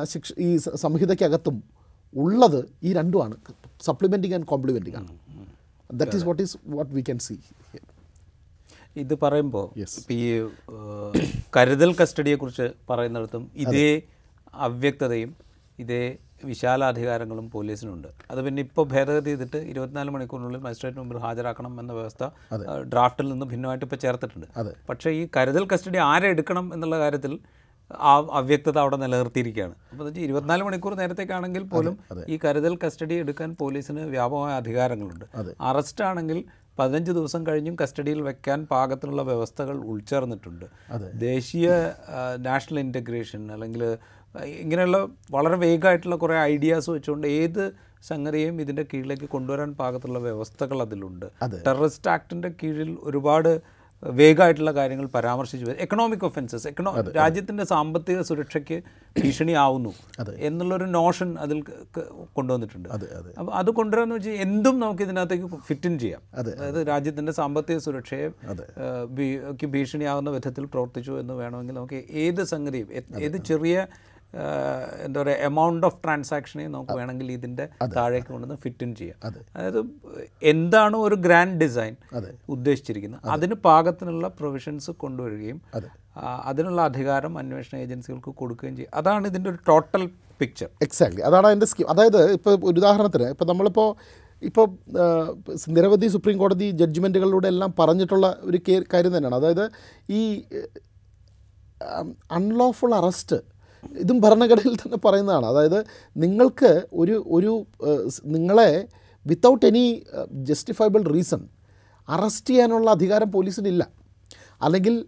ശിക്ഷ ഈ സംഹിതയ്ക്കകത്തും ഉള്ളത് ഈ രണ്ടുമാണ്. സപ്ലിമെന്റിങ് ആൻഡ് കോംപ്ലിമെന്റിങ് ആണ്. That is what is what we can see ഇത് പറയുമ്പോൾ ഈ കരുതൽ കസ്റ്റഡിയെക്കുറിച്ച് പറയുന്നിടത്തും ഇതേ അവ്യക്തതയും ഇതേ വിശാലാധികാരങ്ങളും പോലീസിനുണ്ട്. അത് പിന്നെ ഇപ്പോൾ ഭേദഗതി ചെയ്തിട്ട് ഇരുപത്തിനാല് മണിക്കൂറിനുള്ളിൽ മജിസ്ട്രേറ്റ് മുമ്പിൽ ഹാജരാക്കണം എന്ന വ്യവസ്ഥ ഡ്രാഫ്റ്റിൽ നിന്ന് ഭിന്നമായിട്ട് ഇപ്പോൾ ചേർത്തിട്ടുണ്ട്. പക്ഷേ ഈ കരുതൽ കസ്റ്റഡി ആരെ എടുക്കണം എന്നുള്ള കാര്യത്തിൽ ആ അവ്യക്തത അവിടെ നിലനിർത്തിയിരിക്കുകയാണ്. അപ്പോൾ വെച്ചാൽ ഇരുപത്തിനാല് മണിക്കൂർ നേരത്തേക്കാണെങ്കിൽ പോലും ഈ കരുതൽ കസ്റ്റഡി എടുക്കാൻ പോലീസിന് വ്യാപകമായ അധികാരങ്ങളുണ്ട്. അറസ്റ്റ് ആണെങ്കിൽ പതിനഞ്ച് ദിവസം കഴിഞ്ഞും കസ്റ്റഡിയിൽ വെക്കാൻ പാകത്തിനുള്ള വ്യവസ്ഥകൾ ഉൾച്ചേർന്നിട്ടുണ്ട്. ദേശീയ നാഷണൽ ഇന്റഗ്രേഷൻ അല്ലെങ്കിൽ ഇങ്ങനെയുള്ള വളരെ വേഗമായിട്ടുള്ള കുറേ ഐഡിയാസ് വെച്ചുകൊണ്ട് ഏത് സംഗതിയും ഇതിന്റെ കീഴിലേക്ക് കൊണ്ടുവരാൻ പാകത്തിലുള്ള വ്യവസ്ഥകൾ അതിലുണ്ട്. ടെററിസ്റ്റ് ആക്ടിന്റെ കീഴിൽ ഒരുപാട് വേഗമായിട്ടുള്ള കാര്യങ്ങൾ പരാമർശിച്ചു വരും. എക്കണോമിക് ഒഫൻസസ് എക്കണോ രാജ്യത്തിന്റെ സാമ്പത്തിക സുരക്ഷയ്ക്ക് ഭീഷണിയാവുന്നു എന്നുള്ളൊരു നോഷൻ അതിൽ കൊണ്ടുവന്നിട്ടുണ്ട്. അതെ അതെ. അപ്പോൾ അത് കൊണ്ടുവരാന്ന് വെച്ചാൽ എന്തും നമുക്ക് ഇതിനകത്തേക്ക് ഫിറ്റ് ഇൻ ചെയ്യാം. അതായത് രാജ്യത്തിന്റെ സാമ്പത്തിക സുരക്ഷയെ ഏഹ്, ഭീ- ക്ക് ഭീഷണിയാകുന്ന വിധത്തിൽ പ്രവർത്തിച്ചു എന്ന് വേണമെങ്കിൽ നമുക്ക് ഏത് സംഗതിയും ഏത് ചെറിയ എന്താ പറയുക എമൗണ്ട് ഓഫ് ട്രാൻസാക്ഷനെ നമുക്ക് വേണമെങ്കിൽ ഇതിന്റെ താഴേക്ക് കൊണ്ടുവന്ന് ഫിറ്റ് ഇൻ ചെയ്യാം. അതായത് എന്താണ് ഒരു ഗ്രാൻഡ് ഡിസൈൻ ഉദ്ദേശിച്ചിരിക്കുന്നത്? അതിന് പാകത്തിനുള്ള പ്രൊവിഷൻസ് കൊണ്ടുവരികയും അതിനുള്ള അധികാരം അന്വേഷണ ഏജൻസികൾക്ക് കൊടുക്കുകയും ചെയ്യും. അതാണ് ഇതിന്റെ ഒരു ടോട്ടൽ പിക്ചർ എക്സാക്ട്ലി അതാണ് അതിന്റെ സ്കീം അതായത് ഇപ്പോൾ ഒരു ഉദാഹരണത്തിന് ഇപ്പോൾ നമ്മളിപ്പോൾ ഇപ്പോൾ നിരവധി സുപ്രീം കോടതി ജഡ്ജ്മെന്റുകളിലൂടെ എല്ലാം പറഞ്ഞിട്ടുള്ള ഒരു കാര്യം തന്നെയാണ്. അതായത് ഈ അൺലോഫുൾ അറസ്റ്റ് ഇതും ഭരണഘടനയിൽ തന്നെ പറയുന്നതാണ്. അതായത് നിങ്ങൾക്ക് ഒരു ഒരു നിങ്ങളെ without any justifiable reason arrest ചെയ്യാനുള്ള അധികാരം പോലീസിനില്ല. അല്ലെങ്കിൽ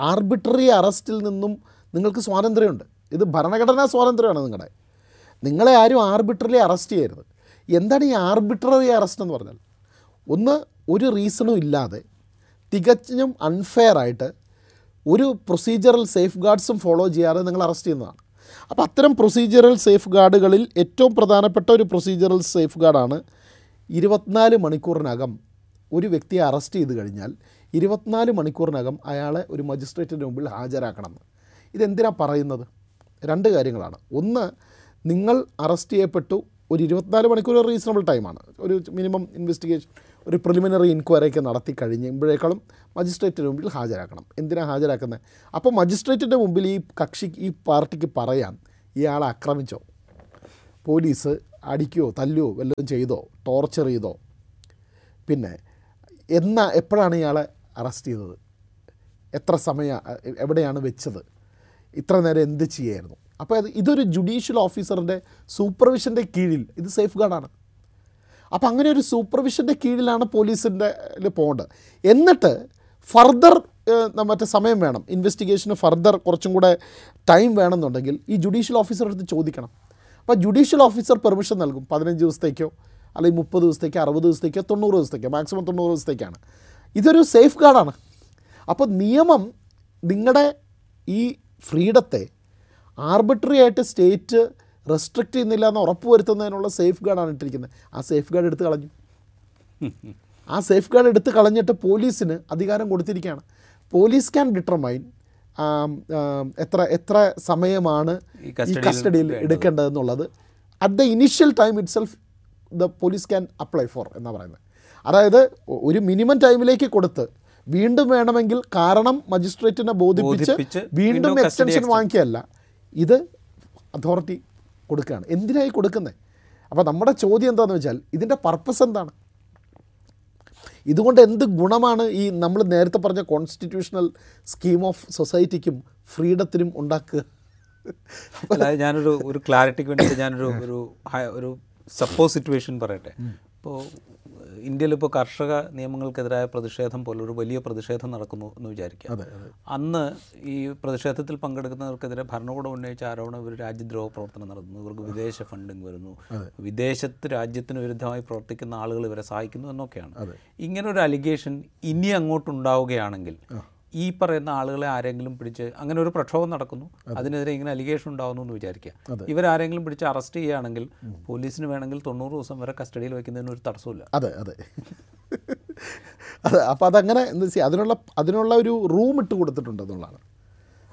ആർബിട്രറി അറസ്റ്റിൽ നിന്നും നിങ്ങൾക്ക് സ്വാതന്ത്ര്യമുണ്ട്. ഇത് ഭരണഘടനാ സ്വാതന്ത്ര്യമാണ് നിങ്ങളുടെ. നിങ്ങളെ ആരും ആർബിട്രറി അറസ്റ്റ് ചെയ്യരുത്. എന്താണ് ഈ ആർബിട്രറി അറസ്റ്റ് എന്ന് പറഞ്ഞാൽ? ഒന്ന് ഒരു റീസണും ഇല്ലാതെ തികച്ചും അൺഫെയർ ആയിട്ട് ഒരു പ്രൊസീജിയറൽ സേഫ് ഗാർഡ്സും ഫോളോ ചെയ്യാതെ നിങ്ങൾ അറസ്റ്റ് ചെയ്യുന്നതാണ്. അപ്പോൾ അത്തരം പ്രൊസീജിയറൽ സേഫ് ഗാർഡുകളിൽ ഏറ്റവും പ്രധാനപ്പെട്ട ഒരു പ്രൊസീജിയറൽ സേഫ് ഗാർഡാണ് ഇരുപത്തിനാല് മണിക്കൂറിനകം ഒരു വ്യക്തിയെ അറസ്റ്റ് ചെയ്ത് കഴിഞ്ഞാൽ ഇരുപത്തിനാല് മണിക്കൂറിനകം അയാളെ ഒരു മജിസ്ട്രേറ്റിന്റെ മുമ്പിൽ ഹാജരാക്കണം ഹാജരാക്കണമെന്ന് ഇതെന്തിനാണ് പറയുന്നത്? രണ്ട് കാര്യങ്ങളാണ്. ഒന്ന് നിങ്ങൾ അറസ്റ്റ് ചെയ്യപ്പെട്ടു ഒരു ഇരുപത്തിനാല് മണിക്കൂർ റീസണബിൾ ടൈമാണ്. ഒരു മിനിമം ഇൻവെസ്റ്റിഗേഷൻ ഒരു പ്രിലിമിനറി ഇൻക്വയറി ഒക്കെ നടത്തി കഴിയുമ്പോഴേക്കാളും മജിസ്ട്രേറ്റിന്റെ മുമ്പിൽ ഹാജരാക്കണം. എന്തിനാണ് ഹാജരാക്കുന്നത് അപ്പോൾ മജിസ്ട്രേറ്റിന്റെ മുമ്പിൽ ഈ കക്ഷി ഈ പാർട്ടിക്ക് പറയാം ഇയാളെ ആക്രമിച്ചോ? പോലീസ് അടിക്കുകയോ തല്ലുകയോ വല്ലതും ചെയ്തോ ടോർച്ചർ ചെയ്തോ? പിന്നെ എന്നാ എപ്പോഴാണ് ഇയാളെ അറസ്റ്റ് ചെയ്തത്? എത്ര സമയ എവിടെയാണ് വെച്ചത്? ഇത്ര നേരം എന്ത് ചെയ്യായിരുന്നു? അപ്പോൾ അത് ഇതൊരു ജുഡീഷ്യൽ ഓഫീസറിന്റെ സൂപ്പർവിഷന്റെ കീഴിൽ ഇത് സേഫ് ഗാർഡാണ് അപ്പോൾ അങ്ങനെ ഒരു സൂപ്പർവിഷന്റെ കീഴിലാണ് പോലീസിന്റെ പോകേണ്ടത്. എന്നിട്ട് ഫർദർ മറ്റേ സമയം വേണം. ഇൻവെസ്റ്റിഗേഷന് ഫർദർ കുറച്ചും കൂടെ ടൈം വേണമെന്നുണ്ടെങ്കിൽ ഈ ജുഡീഷ്യൽ ഓഫീസറെ അടുത്ത് ചോദിക്കണം. അപ്പോൾ ജുഡീഷ്യൽ ഓഫീസർ പെർമിഷൻ നൽകും. പതിനഞ്ച് ദിവസത്തേക്കോ അല്ലെങ്കിൽ മുപ്പത് ദിവസത്തേക്കോ അറുപത് ദിവസത്തേക്കോ തൊണ്ണൂറ് ദിവസത്തേക്കോ മാക്സിമം തൊണ്ണൂറ് ദിവസത്തേക്കാണ്. ഇതൊരു സേഫ് ഗാർഡാണ് അപ്പോൾ നിയമം നിങ്ങളുടെ ഈ ഫ്രീഡത്തെ ആർബിട്രറി ആയിട്ട് സ്റ്റേറ്റ് റെസ്ട്രിക്റ്റ് ചെയ്യുന്നില്ല എന്ന് ഉറപ്പ് വരുത്തുന്നതിനുള്ള സേഫ് ഗാർഡാണ് ഇട്ടിരിക്കുന്നത്. ആ സേഫ് ഗാർഡ് എടുത്ത് കളഞ്ഞു. ആ സേഫ് ഗാർഡ് എടുത്ത് കളഞ്ഞിട്ട് പോലീസിന് അധികാരം കൊടുത്തിരിക്കുകയാണ്. പോലീസ് ക്യാൻ ഡിറ്റർമൈൻ എത്ര എത്ര സമയമാണ് ഈ കസ്റ്റഡിയിൽ എടുക്കേണ്ടതെന്നുള്ളത്. At the initial time itself the police can apply for എന്നാണ് പറയുന്നത്. അതായത് ഒരു മിനിമം ടൈമിലേക്ക് കൊടുത്ത് വീണ്ടും വേണമെങ്കിൽ കാരണം മജിസ്ട്രേറ്റിനെ ബോധിപ്പിച്ച് വീണ്ടും എക്സ്റ്റൻഷൻ വാങ്ങിക്കുകയല്ല. ഇത് അതോറിറ്റി കൊടുക്കുകയാണ്. എന്തിനായി കൊടുക്കുന്നത് അപ്പോൾ നമ്മുടെ ചോദ്യം എന്താണെന്ന് വെച്ചാൽ ഇതിന്റെ പർപ്പസ് എന്താണ്? ഇതുകൊണ്ട് എന്ത് ഗുണമാണ് ഈ നമ്മൾ നേരത്തെ പറഞ്ഞ കോൺസ്റ്റിറ്റ്യൂഷണൽ സ്കീം ഓഫ് സൊസൈറ്റിക്കും ഫ്രീഡത്തിനും ഉണ്ടാക്കുക? അതായത് ഞാനൊരു ഒരു ക്ലാരിറ്റിക്ക് വേണ്ടിയിട്ട് ഞാനൊരു ഒരു ഒരു സപ്പോസ് സിറ്റുവേഷൻ പറയട്ടെ? ഇപ്പോൾ ഇന്ത്യയിൽ ഇപ്പോൾ കർഷക നിയമങ്ങൾക്കെതിരായ പ്രതിഷേധം പോലെ ഒരു വലിയ പ്രതിഷേധം നടക്കുന്നു എന്ന് വിചാരിക്കുക അന്ന് ഈ പ്രതിഷേധത്തിൽ പങ്കെടുക്കുന്നവർക്കെതിരെ ഭരണകൂടം ഉന്നയിച്ച ആരോപണം ഇവർ രാജ്യദ്രോഹ പ്രവർത്തനം നടത്തുന്നു. ഇവർക്ക് വിദേശ ഫണ്ടിങ് വരുന്നു. വിദേശത്ത് രാജ്യത്തിന് വിരുദ്ധമായി പ്രവർത്തിക്കുന്ന ആളുകൾ ഇവരെ സഹായിക്കുന്നു എന്നൊക്കെയാണ്. ഇങ്ങനെ ഒരു അലിഗേഷൻ ഇനി അങ്ങോട്ടുണ്ടാവുകയാണെങ്കിൽ ഈ പറയുന്ന ആളുകളെ ആരെങ്കിലും പിടിച്ച് അങ്ങനെ ഒരു പ്രക്ഷോഭം നടക്കുന്നു അതിനെതിരെ ഇങ്ങനെ അലിഗേഷൻ ഉണ്ടാവുന്നു എന്ന് വിചാരിക്കുക. ഇവരാരെങ്കിലും പിടിച്ച് അറസ്റ്റ് ചെയ്യുകയാണെങ്കിൽ പോലീസിന് വേണമെങ്കിൽ തൊണ്ണൂറ് ദിവസം വരെ കസ്റ്റഡിയിൽ വയ്ക്കുന്നതിന് ഒരു തടസ്സമില്ല അതെ അതെ. അതെ അപ്പോൾ അതങ്ങനെ എന്ന് വെച്ചാൽ അതിനുള്ള അതിനുള്ള ഒരു റൂം ഇട്ട് കൊടുത്തിട്ടുണ്ട് എന്നുള്ളതാണ്.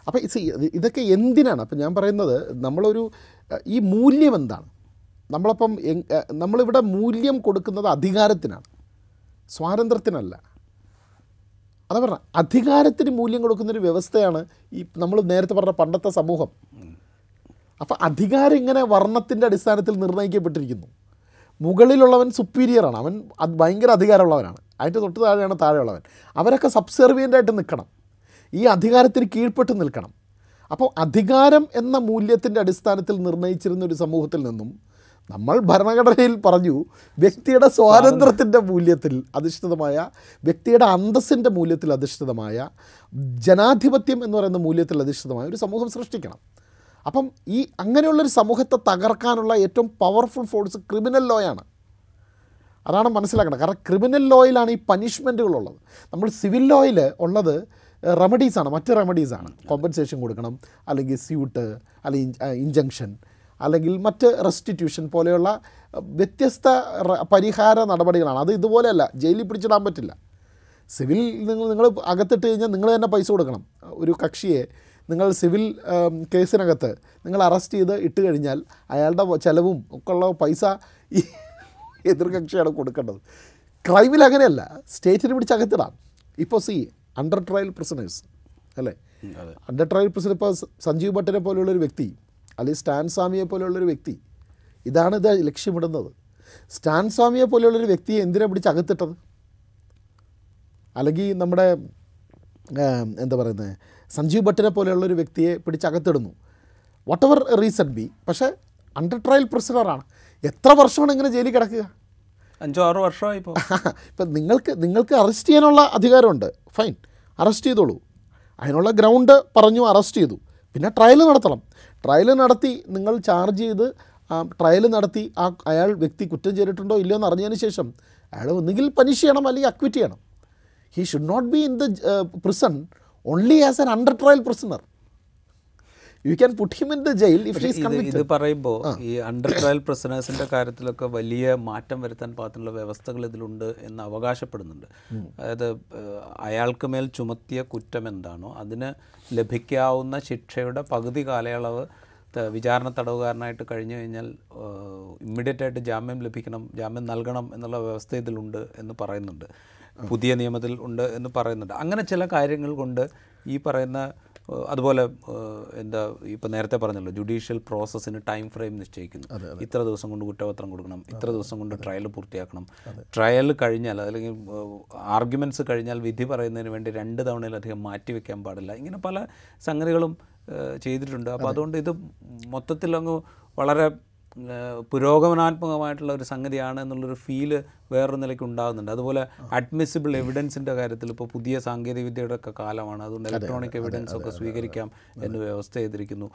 അപ്പോൾ ഇത് ഇത് ഇതൊക്കെ എന്തിനാണ്? അപ്പം ഞാൻ പറയുന്നത് നമ്മളൊരു ഈ മൂല്യം എന്താണ്? നമ്മളപ്പം നമ്മളിവിടെ മൂല്യം കൊടുക്കുന്നത് അധികാരത്തിനാണ്. സ്വാതന്ത്ര്യത്തിനല്ല. അതാ പറഞ്ഞ അധികാരത്തിന് മൂല്യം കൊടുക്കുന്നൊരു വ്യവസ്ഥയാണ് ഈ നമ്മൾ നേരത്തെ പറഞ്ഞ പണ്ടത്തെ സമൂഹം. അപ്പോൾ അധികാരം ഇങ്ങനെ വർണത്തിന്റെ അടിസ്ഥാനത്തിൽ നിർണയിക്കപ്പെട്ടിരിക്കുന്നു. മുകളിലുള്ളവൻ സുപ്പീരിയറാണ് അവൻ അത് ഭയങ്കര അധികാരമുള്ളവനാണ്. അതിന്റെ തൊട്ട് താഴെയാണ് താഴെയുള്ളവൻ. അവരൊക്കെ സബ്സെർവിയന്റായിട്ട് നിൽക്കണം. ഈ അധികാരത്തിന് കീഴ്പ്പെട്ട് നിൽക്കണം. അപ്പോൾ അധികാരം എന്ന മൂല്യത്തിന്റെ അടിസ്ഥാനത്തിൽ നിർണയിച്ചിരുന്ന ഒരു സമൂഹത്തിൽ നിന്നും നമ്മൾ ഭരണഘടനയിൽ പറഞ്ഞു വ്യക്തിയുടെ സ്വാതന്ത്ര്യത്തിന്റെ മൂല്യത്തിൽ അധിഷ്ഠിതമായ വ്യക്തിയുടെ അന്തസ്സിന്റെ മൂല്യത്തിൽ അധിഷ്ഠിതമായ ജനാധിപത്യം എന്ന് പറയുന്ന മൂല്യത്തിൽ അധിഷ്ഠിതമായ ഒരു സമൂഹം സൃഷ്ടിക്കണം. അപ്പം ഈ അങ്ങനെയുള്ളൊരു സമൂഹത്തെ തകർക്കാനുള്ള ഏറ്റവും പവർഫുൾ ഫോഴ്സ് ക്രിമിനൽ ലോയാണ് അതാണ് മനസ്സിലാക്കണം കാരണം ക്രിമിനൽ ലോയിലാണ് ഈ പനിഷ്മെന്റുകളുള്ളത് നമ്മൾ സിവിൽ ലോയിൽ ഉള്ളത് റെമഡീസാണ് മറ്റ് റെമഡീസാണ് കോമ്പൻസേഷൻ കൊടുക്കണം അല്ലെങ്കിൽ സ്യൂട്ട് അല്ലെങ്കിൽ ഇഞ്ചങ്ഷൻ അല്ലെങ്കിൽ മറ്റ് റെസ്റ്റിറ്റ്യൂഷൻ പോലെയുള്ള വ്യത്യസ്ത പരിഹാര നടപടികളാണ്. അത് ഇതുപോലെയല്ല ജയിലിൽ പിടിച്ചിടാൻ പറ്റില്ല. സിവിൽ നിങ്ങൾ നിങ്ങൾ അകത്തിട്ട് കഴിഞ്ഞാൽ നിങ്ങൾ തന്നെ പൈസ കൊടുക്കണം. ഒരു കക്ഷിയെ നിങ്ങൾ സിവിൽ കേസിനകത്ത് നിങ്ങൾ അറസ്റ്റ് ചെയ്ത് ഇട്ട് കഴിഞ്ഞാൽ അയാളുടെ ചിലവും ഒക്കെ ഉള്ള പൈസ ഈ എതിർകക്ഷിയാണ് കൊടുക്കേണ്ടത്. ക്രൈമിൽ അങ്ങനെയല്ല. സ്റ്റേറ്റിന് പിടിച്ച് അകത്തിടാം. ഇപ്പോൾ സി അണ്ടർ ട്രയൽ പ്രിസണേഴ്സ് അല്ലേ? അണ്ടർ ട്രയൽ പ്രിസണേഴ്സ് ഇപ്പോൾ സഞ്ജീവ് ഭട്ടിനെ പോലെയുള്ളൊരു വ്യക്തി അല്ലെങ്കിൽ സ്റ്റാൻ സ്വാമിയെ പോലെയുള്ളൊരു വ്യക്തി. ഇതാണ് ഇത് ലക്ഷ്യമിടുന്നത്. സ്റ്റാൻ സ്വാമിയെ പോലെയുള്ളൊരു വ്യക്തിയെ എന്തിനാണ് പിടിച്ച് അകത്തിട്ടത്? അല്ലെങ്കിൽ നമ്മുടെ എന്താ പറയുന്നത് സഞ്ജീവ് ഭട്ടിനെ പോലെയുള്ളൊരു വ്യക്തിയെ പിടിച്ച് അകത്തിടുന്നു. വട്ട് എവർ റീസൺ ബി പക്ഷേ അണ്ടർ ട്രയൽ പ്രസിഡറാണ് എത്ര വർഷമാണ് ഇങ്ങനെ ജയിലിൽ കിടക്കുക? അഞ്ചോ ആറോ വർഷമായി ഇപ്പോൾ (laughs) ഇപ്പം നിങ്ങൾക്ക് നിങ്ങൾക്ക് അറസ്റ്റ് ചെയ്യാനുള്ള അധികാരമുണ്ട്. ഫൈൻ അറസ്റ്റ് ചെയ്തോളൂ. അതിനുള്ള ഗ്രൗണ്ട് പറഞ്ഞു അറസ്റ്റ് ചെയ്തു. പിന്നെ ട്രയൽ നടത്തണം. ട്രയൽ നടത്തി നിങ്ങൾ ചാർജ് ചെയ്ത് ട്രയൽ നടത്തി ആ അയാൾ വ്യക്തി കുറ്റം ചെയ്തിട്ടുണ്ടോ ഇല്ലയോ എന്ന് അറിഞ്ഞതിന് ശേഷം അയാൾ ഒന്നുകിൽ പനിഷ് ചെയ്യണം അല്ലെങ്കിൽ അക്വിറ്റ് ചെയ്യണം. He should not be in the prison only as an under trial prisoner you can put him in the jail if he's ഇത് പറയുമ്പോൾ ഈ അണ്ടർ ട്രയൽ പ്രസനേഴ്സിന്റെ കാര്യത്തിലൊക്കെ വലിയ മാറ്റം വരുത്താൻ പാകത്തിനുള്ള വ്യവസ്ഥകൾ ഇതിലുണ്ട് എന്ന് അവകാശപ്പെടുന്നുണ്ട്. അതായത് അയാൾക്ക് മേൽ ചുമത്തിയ കുറ്റം എന്താണോ അതിന് ലഭിക്കാവുന്ന ശിക്ഷയുടെ പകുതി കാലയളവ് വിചാരണ തടവുകാരനായിട്ട് കഴിഞ്ഞു കഴിഞ്ഞാൽ ഇമ്മീഡിയറ്റ് ആയിട്ട് ജാമ്യം ലഭിക്കണം ജാമ്യം നൽകണം എന്നുള്ള വ്യവസ്ഥ ഇതിലുണ്ട് എന്ന് പറയുന്നുണ്ട്. പുതിയ നിയമത്തിൽ ഉണ്ട് എന്ന് പറയുന്നുണ്ട്. അങ്ങനെ ചില കാര്യങ്ങൾ കൊണ്ട് ഈ പറയുന്ന അതുപോലെ എന്താ ഇപ്പം നേരത്തെ പറഞ്ഞല്ലോ ജുഡീഷ്യൽ പ്രോസസ്സിന് ടൈം ഫ്രെയിം നിശ്ചയിക്കുന്നു. ഇത്ര ദിവസം കൊണ്ട് കുറ്റപത്രം കൊടുക്കണം ഇത്ര ദിവസം കൊണ്ട് ട്രയൽ പൂർത്തിയാക്കണം. ട്രയൽ കഴിഞ്ഞാൽ അല്ലെങ്കിൽ ആർഗ്യുമെന്റ്സ് കഴിഞ്ഞാൽ വിധി പറയുന്നതിന് വേണ്ടി രണ്ട് തവണയിലധികം മാറ്റിവെക്കാൻ പാടില്ല. ഇങ്ങനെ പല സംഗതികളും ചെയ്തിട്ടുണ്ട്. അപ്പോൾ അതുകൊണ്ട് ഇത് മൊത്തത്തിൽ അങ്ങ് വളരെ പുരോഗമനാത്മകമായിട്ടുള്ള ഒരു സംഗതിയാണ് എന്നുള്ളൊരു ഫീൽ വേറൊരു നിലയ്ക്ക് ഉണ്ടാകുന്നുണ്ട്. അതുപോലെ അഡ്മിസിബിൾ എവിഡൻസിന്റെ കാര്യത്തിൽ ഇപ്പോൾ പുതിയ സാങ്കേതിക വിദ്യയുടെ ഒക്കെ കാലമാണ് അതുകൊണ്ട് ഇലക്ട്രോണിക് എവിഡൻസ് ഒക്കെ സ്വീകരിക്കാം എന്ന് വ്യവസ്ഥ ചെയ്തിരിക്കുന്നു.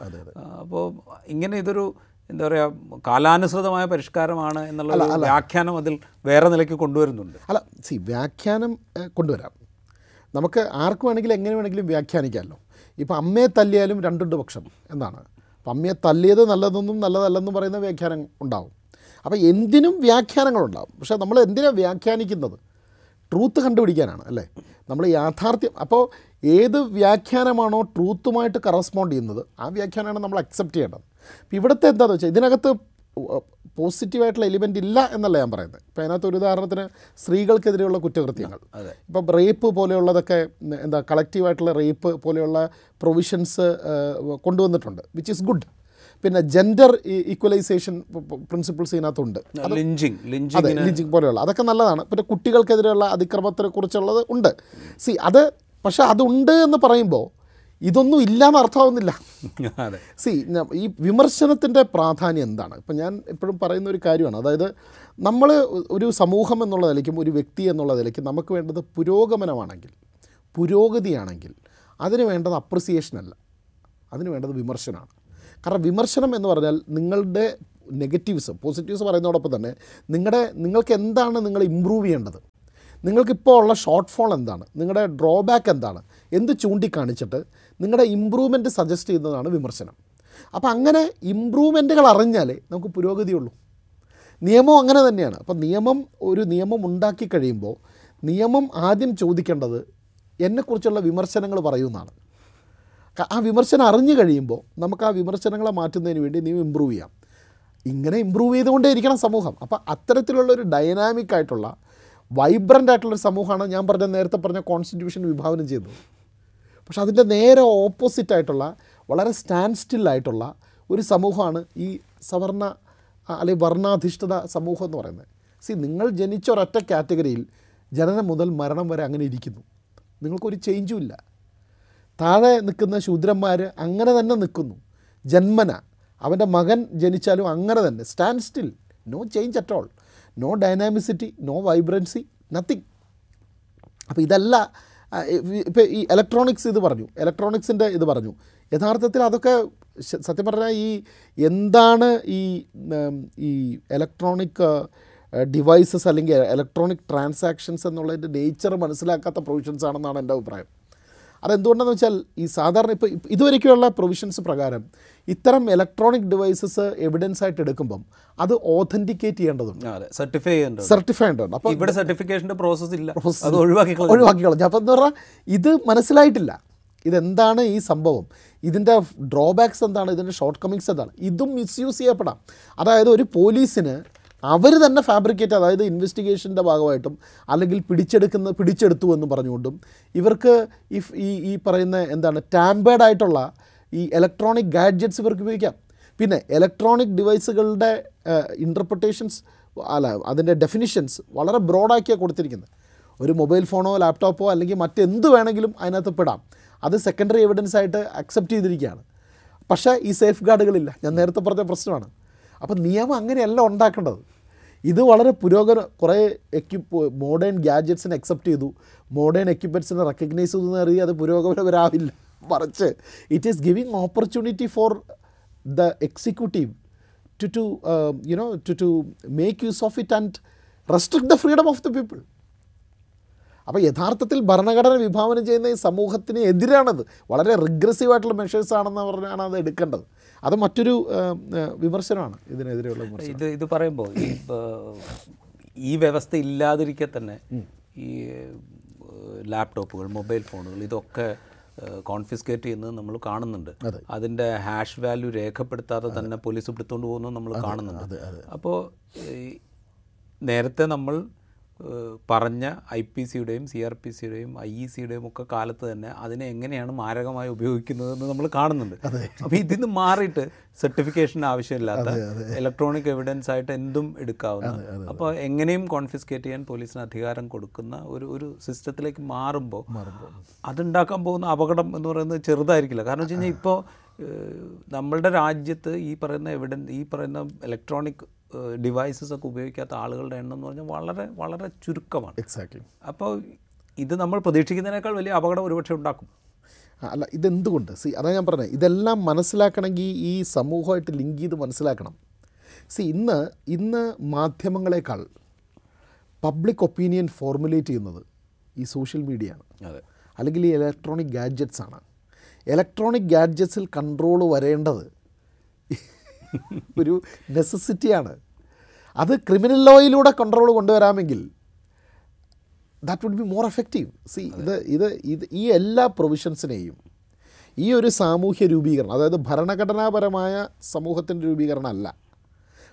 അപ്പോൾ ഇങ്ങനെ ഇതൊരു എന്താ പറയുക കാലാനുസൃതമായ പരിഷ്കാരമാണ് എന്നുള്ള വ്യാഖ്യാനം അതിൽ വേറെ നിലയ്ക്ക് കൊണ്ടുവരുന്നുണ്ട്. അല്ല സി വ്യാഖ്യാനം കൊണ്ടുവരാം. നമുക്ക് ആർക്ക് വേണമെങ്കിലും എങ്ങനെ വേണമെങ്കിലും വ്യാഖ്യാനിക്കാമല്ലോ. ഇപ്പോൾ അമ്മയെ തല്ലിയാലും രണ്ടുണ്ട് പക്ഷം എന്നാണ്. അപ്പം അമ്മയെ തല്ലിയത് നല്ലതെന്നും നല്ലതല്ലെന്നും പറയുന്ന വ്യാഖ്യാനം ഉണ്ടാവും. അപ്പോൾ എന്തിനും വ്യാഖ്യാനങ്ങളുണ്ടാവും പക്ഷേ നമ്മൾ എന്തിനാണ് വ്യാഖ്യാനിക്കുന്നത്? ട്രൂത്ത് കണ്ടുപിടിക്കാനാണ് അല്ലേ? നമ്മൾ യാഥാർത്ഥ്യം അപ്പോൾ ഏത് വ്യാഖ്യാനമാണോ ട്രൂത്തുമായിട്ട് കറസ്പോണ്ട് ചെയ്യുന്നത് ആ വ്യാഖ്യാനമാണ് നമ്മൾ അക്സെപ്റ്റ് ചെയ്യേണ്ടത്. ഇവിടുത്തെ എന്താണെന്ന് വെച്ചാൽ ഇതിനകത്ത് പോസിറ്റീവായിട്ടുള്ള എലിമെന്റ് ഇല്ല എന്നല്ല ഞാൻ പറയുന്നത്. ഇപ്പോൾ അതിനകത്ത് ഒരു ഉദാഹരണത്തിന് സ്ത്രീകൾക്കെതിരെയുള്ള കുറ്റകൃത്യങ്ങൾ. ഇപ്പം റേപ്പ് പോലെയുള്ളതൊക്കെ എന്താ കളക്റ്റീവായിട്ടുള്ള റേപ്പ് പോലെയുള്ള പ്രൊവിഷൻസ് കൊണ്ടുവന്നിട്ടുണ്ട് വിച്ച് ഈസ് ഗുഡ് പിന്നെ ജെൻഡർ ഈക്വലൈസേഷൻ പ്രിൻസിപ്പിൾസ് ഇതിനകത്തുണ്ട്. അതെ ലിഞ്ചിങ് പോലെയുള്ള അതൊക്കെ നല്ലതാണ്. പിന്നെ കുട്ടികൾക്കെതിരെയുള്ള അതിക്രമത്തെ കുറിച്ചുള്ളത് ഉണ്ട്. സി അത് പക്ഷെ അതുണ്ട് എന്ന് പറയുമ്പോൾ ഇതൊന്നും ഇല്ലാന്ന് അർത്ഥമാവുന്നില്ല. (laughs) അതെ. സി ഈ വിമർശനത്തിന്റെ പ്രാധാന്യം എന്താണ്? ഇപ്പം ഞാൻ എപ്പോഴും പറയുന്ന ഒരു കാര്യമാണ്. അതായത് നമ്മൾ ഒരു സമൂഹം എന്നുള്ള നിലയ്ക്കും ഒരു വ്യക്തി എന്നുള്ള നിലയ്ക്കും നമുക്ക് വേണ്ടത് പുരോഗമനമാണെങ്കിൽ പുരോഗതിയാണെങ്കിൽ അതിന് വേണ്ടത് അപ്രിസിയേഷൻ അല്ല. അതിന് വേണ്ടത് വിമർശനമാണ്. കാരണം വിമർശനം എന്ന് പറഞ്ഞാൽ നിങ്ങളുടെ നെഗറ്റീവ്സ് പോസിറ്റീവ്സ് പറയുന്നതോടൊപ്പം തന്നെ നിങ്ങളുടെ നിങ്ങൾക്ക് എന്താണ് നിങ്ങൾ ഇമ്പ്രൂവ് ചെയ്യേണ്ടത്? നിങ്ങൾക്കിപ്പോൾ ഉള്ള ഷോർട്ട് ഫോൾ എന്താണ്? നിങ്ങളുടെ ഡ്രോബാക്ക് എന്താണ്? എന്ത് ചൂണ്ടിക്കാണിച്ചിട്ട് നിങ്ങളുടെ ഇമ്പ്രൂവ്മെന്റ് സജസ്റ്റ് ചെയ്യുന്നതാണ് വിമർശനം. അപ്പോൾ അങ്ങനെ ഇമ്പ്രൂവ്മെന്റുകൾ അറിഞ്ഞാലേ നമുക്ക് പുരോഗതിയുള്ളൂ. നിയമം അങ്ങനെ തന്നെയാണ്. അപ്പോൾ നിയമം ഒരു നിയമം ഉണ്ടാക്കി കഴിയുമ്പോൾ നിയമം ആദ്യം ചോദിക്കേണ്ടത് എന്നെക്കുറിച്ചുള്ള വിമർശനങ്ങൾ പറയുന്നതാണ്. ആ വിമർശനം അറിഞ്ഞു കഴിയുമ്പോൾ നമുക്ക് ആ വിമർശനങ്ങളെ മാറ്റുന്നതിന് വേണ്ടി നീ ഇമ്പ്രൂവ് ചെയ്യാം. ഇങ്ങനെ ഇമ്പ്രൂവ് ചെയ്തുകൊണ്ടേ ഇരിക്കണം സമൂഹം. അപ്പോൾ അത്തരത്തിലുള്ള ഒരു ഡൈനാമിക് ആയിട്ടുള്ള വൈബ്രന്റ് ആയിട്ടുള്ളൊരു സമൂഹമാണ് ഞാൻ പറഞ്ഞ നേരത്തെ പറഞ്ഞ കോൺസ്റ്റിറ്റ്യൂഷൻ വിഭാവനം ചെയ്തത്. പക്ഷെ അതിന്റെ നേരെ ഓപ്പോസിറ്റ് ആയിട്ടുള്ള വളരെ സ്റ്റാൻഡ് സ്റ്റില്ലായിട്ടുള്ള ഒരു സമൂഹമാണ് ഈ സവർണ അല്ലെങ്കിൽ വർണാധിഷ്ഠിത സമൂഹം എന്ന് പറയുന്നത്. സി നിങ്ങൾ ജനിച്ച ഒരൊറ്റ കാറ്റഗറിയിൽ ജനനം മുതൽ മരണം വരെ അങ്ങനെ ഇരിക്കുന്നു. നിങ്ങൾക്കൊരു ചേഞ്ചും ഇല്ല. താഴെ നിൽക്കുന്ന ശൂദ്രന്മാർ അങ്ങനെ തന്നെ നിൽക്കുന്നു. ജന്മന. അവന്റെ മകൻ ജനിച്ചാലും അങ്ങനെ തന്നെ. Stand still no change at all no dynamicity no vibrancy nothing അപ്പോൾ ഇതല്ല ഇപ്പോൾ ഈ ഇലക്ട്രോണിക്സ് ഇത് പറഞ്ഞു. ഇലക്ട്രോണിക്സിന്റെ ഇത് പറഞ്ഞു. യഥാർത്ഥത്തിൽ അതൊക്കെ സത്യം പറഞ്ഞാൽ ഈ എന്താണ് ഈ ഈ ഇലക്ട്രോണിക് ഡിവൈസസ് അല്ലെങ്കിൽ ഇലക്ട്രോണിക് ട്രാൻസാക്ഷൻസ് എന്നുള്ളതിന്റെ നേച്ചർ മനസ്സിലാക്കാത്ത പ്രൊവിഷൻസ് ആണെന്നാണ് എന്റെ അഭിപ്രായം. അതെന്തുകൊണ്ടെന്ന് വെച്ചാൽ ഈ സാധാരണ ഇപ്പോൾ ഇതുവരെയ്ക്കുള്ള പ്രൊവിഷൻസ് പ്രകാരം ഇത്തരം ഇലക്ട്രോണിക് ഡിവൈസസ് എവിഡൻസ് ആയിട്ട് എടുക്കുമ്പം അത് ഓതന്റിക്കേറ്റ് ചെയ്യേണ്ടതുണ്ട്. സർട്ടിഫൈ ചെയ്യേണ്ടത് സർട്ടിഫൈ ഉണ്ട് അപ്പോൾ ഇവിടെ സർട്ടിഫിക്കേഷന്റെ പ്രോസസ്സ് ഇല്ല. അത് ഒഴിവാക്കി കളഞ്ഞു. ഒഴിവാക്കി കളഞ്ഞു അപ്പോൾ എന്താ പറയുക ഇത് മനസ്സിലായിട്ടില്ല. ഇതെന്താണ് ഈ സംഭവം? ഇതിന്റെ ഡ്രോബാക്സ് എന്താണ്? ഇതിന്റെ ഷോർട്ട് കമ്മിങ്സ് എന്താണ്? ഇതും മിസ്യൂസ് ചെയ്യപ്പെടാം. അതായത് ഒരു പോലീസിന് അവർ തന്നെ ഫാബ്രിക്കേറ്റ് അതായത് ഇൻവെസ്റ്റിഗേഷന്റെ ഭാഗമായിട്ടും അല്ലെങ്കിൽ പിടിച്ചെടുക്കുന്ന പിടിച്ചെടുത്തു എന്ന് പറഞ്ഞുകൊണ്ടും ഇവർക്ക് ഇഫ് ഈ ഈ പറയുന്ന എന്താണ് ടാമ്പേഡ് ആയിട്ടുള്ള ഈ ഇലക്ട്രോണിക് ഗാഡ്ജറ്റ്സ് ഇവർക്ക് ഉപയോഗിക്കാം. പിന്നെ ഇലക്ട്രോണിക് ഡിവൈസുകളുടെ ഇന്റർപ്രിട്ടേഷൻസ് അല്ല അതിന്റെ ഡെഫിനിഷൻസ് വളരെ ബ്രോഡാക്കിയാണ് കൊടുത്തിരിക്കുന്നത്. ഒരു മൊബൈൽ ഫോണോ ലാപ്ടോപ്പോ അല്ലെങ്കിൽ മറ്റെന്ത് വേണമെങ്കിലും അതിനകത്ത് പെടാം. അത് സെക്കൻഡറി എവിഡൻസ് ആയിട്ട് അക്സെപ്റ്റ് ചെയ്തിരിക്കുകയാണ്. പക്ഷേ ഈ സേഫ് ഗാർഡുകളില്ല ഞാൻ നേരത്തെ പറഞ്ഞ പ്രശ്നമാണ്. അപ്പോൾ നിയമം അങ്ങനെയല്ല ഉണ്ടാക്കേണ്ടത്. ഇത് വളരെ പുരോഗമന കുറേ എക്യുപ്പ് മോഡേൺ ഗ്യാജറ്റ്സിനെ അക്സെപ്റ്റ് ചെയ്തു. മോഡേൺ എക്യുപ്മെന്റ്സിനെ റെക്കഗ്നൈസ് ചെയ്തു എന്ന് അറിയാം അത് പുരോഗമനപരാവില്ല മറിച്ച് it is giving opportunity for the executive to to you know to to make use of it and restrict the freedom of the people അപ്പോൾ യഥാർത്ഥത്തിൽ ഭരണഘടന വിഭാവനം ചെയ്യുന്ന ഈ സമൂഹത്തിന് എതിരാണത്. വളരെ റിഗ്രസീവ് ആയിട്ടുള്ള മെഷേഴ്സ് ആണെന്ന് പറഞ്ഞാണ് അത് എടുക്കേണ്ടത്. അത് മറ്റൊരു വിമർശനമാണ് ഇതിനെതിരെയുള്ള വിമർശനം. ഇത് ഇത് പറയുമ്പോൾ ഈ വ്യവസ്ഥ ഇല്ലാതിരിക്കെ തന്നെ ഈ ലാപ്ടോപ്പുകൾ മൊബൈൽ ഫോണുകൾ ഇതൊക്കെ കോൺഫിസ്കേറ്റ് ചെയ്യുന്നത് നമ്മൾ കാണുന്നുണ്ട്. അതെ. അതിന്റെ ഹാഷ് വാല്യൂ രേഖപ്പെടുത്താതെ തന്നെ പോലീസ് പിടുത്തോണ്ട് പോകുന്നത് നമ്മൾ കാണുന്നുണ്ട്. അപ്പോൾ നേരത്തെ നമ്മൾ പറഞ്ഞ ഐ പി സിയുടെയും സി ആർ പി സിയുടെയും ഐ ഇ സിയുടെയും ഒക്കെ കാലത്ത് തന്നെ അതിനെ എങ്ങനെയാണ് മാരകമായി ഉപയോഗിക്കുന്നതെന്ന് നമ്മൾ കാണുന്നുണ്ട്. അപ്പോൾ ഇതിൽ നിന്ന് മാറിയിട്ട് സർട്ടിഫിക്കേഷൻ ആവശ്യമില്ലാത്ത ഇലക്ട്രോണിക് എവിഡൻസ് ആയിട്ട് എന്തും എടുക്കാവുന്ന അപ്പോൾ എങ്ങനെയും കോൺഫിസ്കേറ്റ് ചെയ്യാൻ പോലീസിന് അധികാരം കൊടുക്കുന്ന ഒരു ഒരു സിസ്റ്റത്തിലേക്ക് മാറുമ്പോൾ അതുണ്ടാക്കാൻ പോകുന്ന അപകടം എന്ന് പറയുന്നത് ചെറുതായിരിക്കില്ല. കാരണം വെച്ച് കഴിഞ്ഞാൽ ഇപ്പോൾ നമ്മളുടെ രാജ്യത്ത് ഈ പറയുന്ന എവിഡൻ ഈ പറയുന്ന ഇലക്ട്രോണിക് ഡിവൈസസ് ഒക്കെ ഉപയോഗിക്കാത്ത ആളുകളുടെ എണ്ണം എന്ന് പറഞ്ഞാൽ വളരെ വളരെ ചുരുക്കമാണ്. എക്സാക്ട്ലി അപ്പോൾ ഇത് നമ്മൾ പ്രതീക്ഷിക്കുന്നതിനേക്കാൾ വലിയ അപകടം ഒരുപക്ഷെ ഉണ്ടാക്കും. അല്ല ഇതെന്തുകൊണ്ട്? സി അതാണ് ഞാൻ പറഞ്ഞത് ഇതെല്ലാം മനസ്സിലാക്കണമെങ്കിൽ ഈ സമൂഹമായിട്ട് ലിങ്ക് ചെയ്ത് മനസ്സിലാക്കണം. സി ഇന്ന് ഇന്ന് മാധ്യമങ്ങളെക്കാൾ പബ്ലിക് ഒപ്പീനിയൻ ഫോർമുലേറ്റ് ചെയ്യുന്നത് ഈ സോഷ്യൽ മീഡിയ ആണ്. അതെ. അല്ലെങ്കിൽ ഈ ഇലക്ട്രോണിക് ഗാഡ്ജറ്റ്സ് ആണ്. ഇലക്ട്രോണിക് ഗാഡ്ജറ്റ്സിൽ കൺട്രോൾ വരേണ്ടത് ഒരു നെസസിറ്റിയാണ് അത് ക്രിമിനൽ ലോയിലൂടെ control കൊണ്ടുവരാമെങ്കിൽ that would be more effective see ഇത് ഇത് ഇത് ഈ എല്ലാ പ്രൊവിഷൻസിനെയും ഈ ഒരു സാമൂഹ്യ രൂപീകരണം അതായത് ഭരണഘടനാപരമായ സമൂഹത്തിന്റെ രൂപീകരണം അല്ല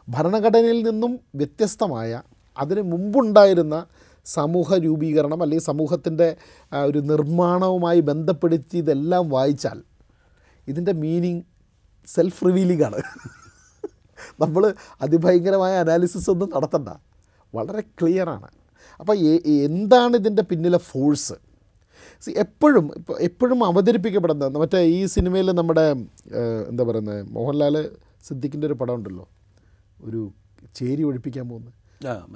ഭരണഘടനയിൽ നിന്നും വ്യത്യസ്തമായ അതിന് മുമ്പുണ്ടായിരുന്ന സമൂഹ രൂപീകരണം അല്ലെങ്കിൽ സമൂഹത്തിന്റെ ഒരു നിർമ്മാണവുമായി ബന്ധപ്പെടുത്തി ഇതെല്ലാം വായിച്ചാൽ ഇതിന്റെ മീനിങ് സെൽഫ് റിവീലിംഗ് ആണ്. നമ്മൾ അതിഭയങ്കരമായ അനാലിസിസ് ഒന്നും നടത്തണ്ട. വളരെ ക്ലിയറാണ് അപ്പോൾ എന്താണ് ഇതിന്റെ പിന്നിലെ ഫോഴ്സ് സി എപ്പോഴും ഇപ്പോൾ എപ്പോഴും അവതരിപ്പിക്കപ്പെടുന്ന മറ്റേ ഈ സിനിമയിൽ നമ്മുടെ എന്താ പറയുന്നത് മോഹൻലാൽ സിദ്ദിഖിന്റെ ഒരു പടം ഉണ്ടല്ലോ ഒരു ചേരി ഒഴിപ്പിക്കാൻ പോകുന്നത്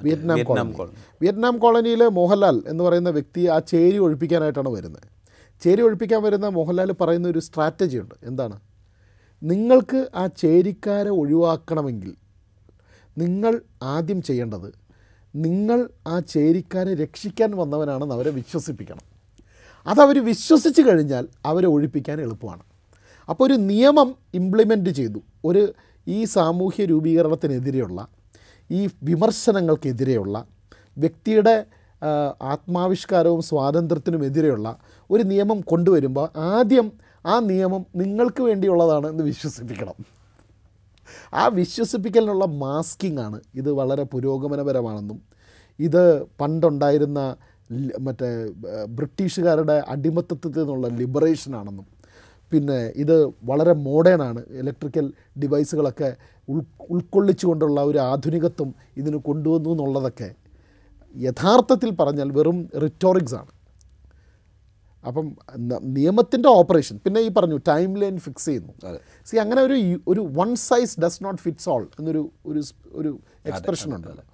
വിയറ്റ്നാം കോളനി. വിയറ്റ്നാം കോളനിയിൽ മോഹൻലാൽ എന്ന് പറയുന്ന വ്യക്തി ആ ചേരി ഒഴിപ്പിക്കാനായിട്ടാണ് വരുന്നത്. ചേരി ഒഴിപ്പിക്കാൻ വരുന്ന മോഹൻലാൽ പറയുന്ന ഒരു സ്ട്രാറ്റജി ഉണ്ട്. എന്താണ്? നിങ്ങൾക്ക് ആ ചേരിക്കാരെ ഒഴിവാക്കണമെങ്കിൽ നിങ്ങൾ ആദ്യം ചെയ്യേണ്ടത് നിങ്ങൾ ആ ചേരിക്കാരെ രക്ഷിക്കാൻ വന്നവനാണെന്ന് അവരെ വിശ്വസിപ്പിക്കണം. അതവർ വിശ്വസിച്ച് കഴിഞ്ഞാൽ അവരെ ഒഴിപ്പിക്കാൻ എളുപ്പമാണ്. അപ്പോൾ ഒരു നിയമം ഇംപ്ലിമെന്റ് ചെയ്തു. ഒരു ഈ സാമൂഹ്യ രൂപീകരണത്തിനെതിരെയുള്ള ഈ വിമർശനങ്ങൾക്കെതിരെയുള്ള വ്യക്തിയുടെ ആത്മാവിഷ്കാരവും സ്വാതന്ത്ര്യത്തിനും എതിരെയുള്ള ഒരു നിയമം കൊണ്ടുവരുമ്പോൾ ആദ്യം ആ നിയമം നിങ്ങൾക്ക് വേണ്ടിയുള്ളതാണ് എന്ന് വിശ്വസിപ്പിക്കണം. ആ വിശ്വസിപ്പിക്കലിനുള്ള മാസ്കിംഗ് ആണ്. ഇത് വളരെ പുരോഗമനപരമാണെന്നും ഇത് പണ്ടുണ്ടായിരുന്ന മറ്റേ ബ്രിട്ടീഷുകാരുടെ അടിമത്തത്തിൽ നിന്നുള്ള ലിബറേഷനാണെന്നും പിന്നെ ഇത് വളരെ മോഡേൺ ആണ്. ഇലക്ട്രിക്കൽ ഡിവൈസുകളൊക്കെ ഉൾ ഉൾക്കൊള്ളിച്ചുകൊണ്ടുള്ള ഒരു ആധുനികത്വം ഇതിന് കൊണ്ടുവന്നു എന്നുള്ളതൊക്കെ യഥാർത്ഥത്തിൽ പറഞ്ഞാൽ വെറും റിറ്റോറിക്സ് ആണ്. അപ്പം നിയമത്തിന്റെ ഓപ്പറേഷൻ. പിന്നെ ഈ പറഞ്ഞു ടൈം ലൈൻ ഫിക്സ് ചെയ്യുന്നു. സി അങ്ങനെ ഒരു ഒരു one size does not fits all എന്നൊരു ഒരു ഒരു എക്സ്പ്രഷൻ ഉണ്ടല്ലോ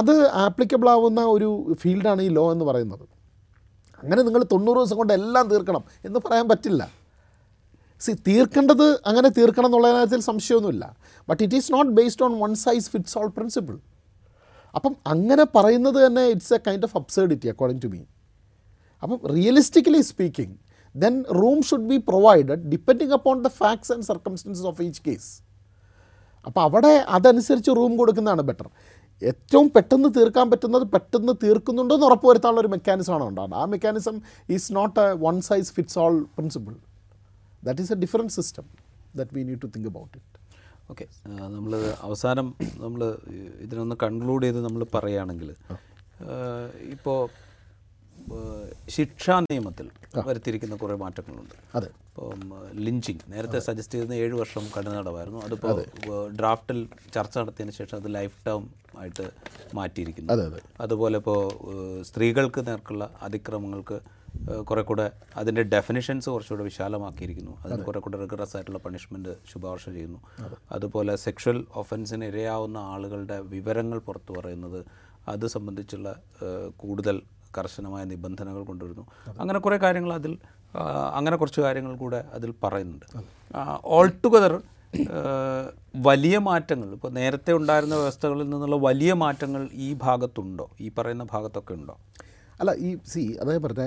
അത് ആപ്ലിക്കബിൾ ആവുന്ന ഒരു ഫീൽഡാണ് ഈ ലോ എന്ന് പറയുന്നത്. അങ്ങനെ നിങ്ങൾ തൊണ്ണൂറ് ദിവസം കൊണ്ട് എല്ലാം തീർക്കണം എന്ന് പറയാൻ പറ്റില്ല. സി തീർക്കേണ്ടത് അങ്ങനെ തീർക്കണം എന്നുള്ള കാര്യത്തിൽ സംശയമൊന്നുമില്ല. But it is not based on one size fits all principle അപ്പം അങ്ങനെ പറയുന്നത് തന്നെ it's a kind of absurdity according to me അപ്പം realistically speaking then room should be provided depending upon the facts and circumstances of each case അപ്പോൾ അവിടെ അതനുസരിച്ച് റൂം കൊടുക്കുന്നതാണ് ബെറ്റർ ഏറ്റവും പെട്ടെന്ന് തീർക്കാൻ പറ്റുന്നത് പെട്ടെന്ന് തീർക്കുന്നുണ്ടോ എന്ന് ഉറപ്പുവരുത്താനുള്ള ഒരു മെക്കാനിസമാണ് ഉണ്ടാകുന്നത് ആ mechanism is not a one size fits all principle that is a different system that we need to think about it okay നമ്മൾ അവസാനം നമ്മൾ ഇതിനൊന്ന് കൺക്ലൂഡ് ചെയ്ത് നമ്മൾ പറയുകയാണെങ്കിൽ ഇപ്പോൾ ശിക്ഷാ നിയമത്തിൽ വരുത്തിയിരിക്കുന്ന കുറേ മാറ്റങ്ങളുണ്ട്. അതെ. ഇപ്പം ലിഞ്ചിങ്. നേരത്തെ സജസ്റ്റ് ചെയ്യുന്ന ഏഴ് വർഷം കഠിന നടവായിരുന്നു അതിപ്പോൾ ഡ്രാഫ്റ്റിൽ ചർച്ച നടത്തിയതിന് ശേഷം അത് ലൈഫ് ടേം ആയിട്ട് മാറ്റിയിരിക്കുന്നു. അതെ അതെ. അതുപോലെ ഇപ്പോൾ സ്ത്രീകൾക്ക് നേർക്കുള്ള അതിക്രമങ്ങൾക്ക് കുറെ കൂടെ അതിന്റെ ഡെഫിനിഷൻസ് കുറച്ചുകൂടെ വിശാലമാക്കിയിരിക്കുന്നു. അതിന് കുറെ കൂടെ റിഗ്രസ് ആയിട്ടുള്ള പണിഷ്മെന്റ് ശുപാർശ ചെയ്യുന്നു. അതുപോലെ സെക്ഷൽ ഒഫൻസിന് ഇരയാവുന്ന ആളുകളുടെ വിവരങ്ങൾ പുറത്തു പറയുന്നത് അത് സംബന്ധിച്ചുള്ള കൂടുതൽ കർശനമായ നിബന്ധനകൾ കൊണ്ടുവരുന്നു. അങ്ങനെ കുറേ കാര്യങ്ങൾ അതിൽ അങ്ങനെ കുറച്ച് കാര്യങ്ങൾ കൂടെ അതിൽ പറയുന്നുണ്ട്. ഓൾ ടുഗദർ വലിയ മാറ്റങ്ങൾ ഇപ്പോൾ നേരത്തെ ഉണ്ടായിരുന്ന വ്യവസ്ഥകളിൽ നിന്നുള്ള വലിയ മാറ്റങ്ങൾ ഈ ഭാഗത്തുണ്ടോ? ഈ പറയുന്ന ഭാഗത്തൊക്കെ ഉണ്ടോ? അല്ല ഈ സി അതായത് പറഞ്ഞ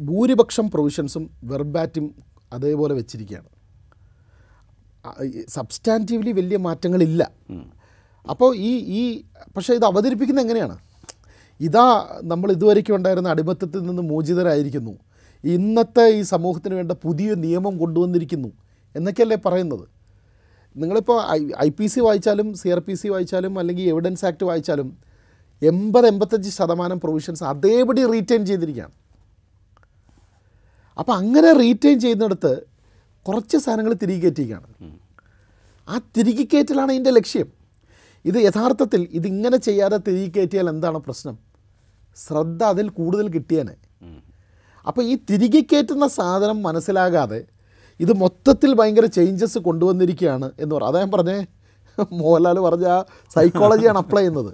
ഭൂരിപക്ഷം പ്രൊവിഷൻസും വെർബാറ്റും അതേപോലെ വെച്ചിരിക്കുകയാണ്. സബ്സ്റ്റാന്റീവ്ലി വലിയ മാറ്റങ്ങളില്ല. അപ്പോൾ ഈ ഈ പക്ഷേ ഇത് അവതരിപ്പിക്കുന്നത് എങ്ങനെയാണ്? ഇതാ നമ്മൾ ഇതുവരെയ്ക്കും ഉണ്ടായിരുന്ന അടിമത്തത്തിൽ നിന്ന് മോചിതരായിരിക്കുന്നു. ഇന്നത്തെ ഈ സമൂഹത്തിന് വേണ്ട പുതിയ നിയമം കൊണ്ടുവന്നിരിക്കുന്നു എന്നൊക്കെയല്ലേ പറയുന്നത്? നിങ്ങളിപ്പോൾ ഐ ഐ പി സി വായിച്ചാലും സി ആർ പി സി വായിച്ചാലും അല്ലെങ്കിൽ എവിഡൻസ് ആക്ട് വായിച്ചാലും എൺപത് എൺപത്തഞ്ച് ശതമാനം പ്രൊവിഷൻസ് അതേപടി റീറ്റെയിൻ ചെയ്തിരിക്കുകയാണ്. അപ്പോൾ അങ്ങനെ റീറ്റെയിൻ ചെയ്യുന്നിടത്ത് കുറച്ച് സാധനങ്ങൾ തിരികെ കയറ്റിയിരിക്കുകയാണ്. ആ തിരികെ കയറ്റലാണ് ഇതിന്റെ ലക്ഷ്യം. ഇത് യഥാർത്ഥത്തിൽ ഇതിങ്ങനെ ചെയ്യാതെ തിരികെ കയറ്റിയാൽ എന്താണ് പ്രശ്നം? ശ്രദ്ധ അതിൽ കൂടുതൽ കിട്ടിയേനെ. അപ്പോൾ ഈ തിരികെ കയറ്റുന്ന സാധനം മനസ്സിലാകാതെ ഇത് മൊത്തത്തിൽ ഭയങ്കര ചേഞ്ചസ് കൊണ്ടുവന്നിരിക്കുകയാണ് എന്ന് പറ അതാ ഞാൻ പറഞ്ഞേ. മോഹൻലാൽ പറഞ്ഞ ആ സൈക്കോളജിയാണ് അപ്ലൈ ചെയ്യുന്നത്.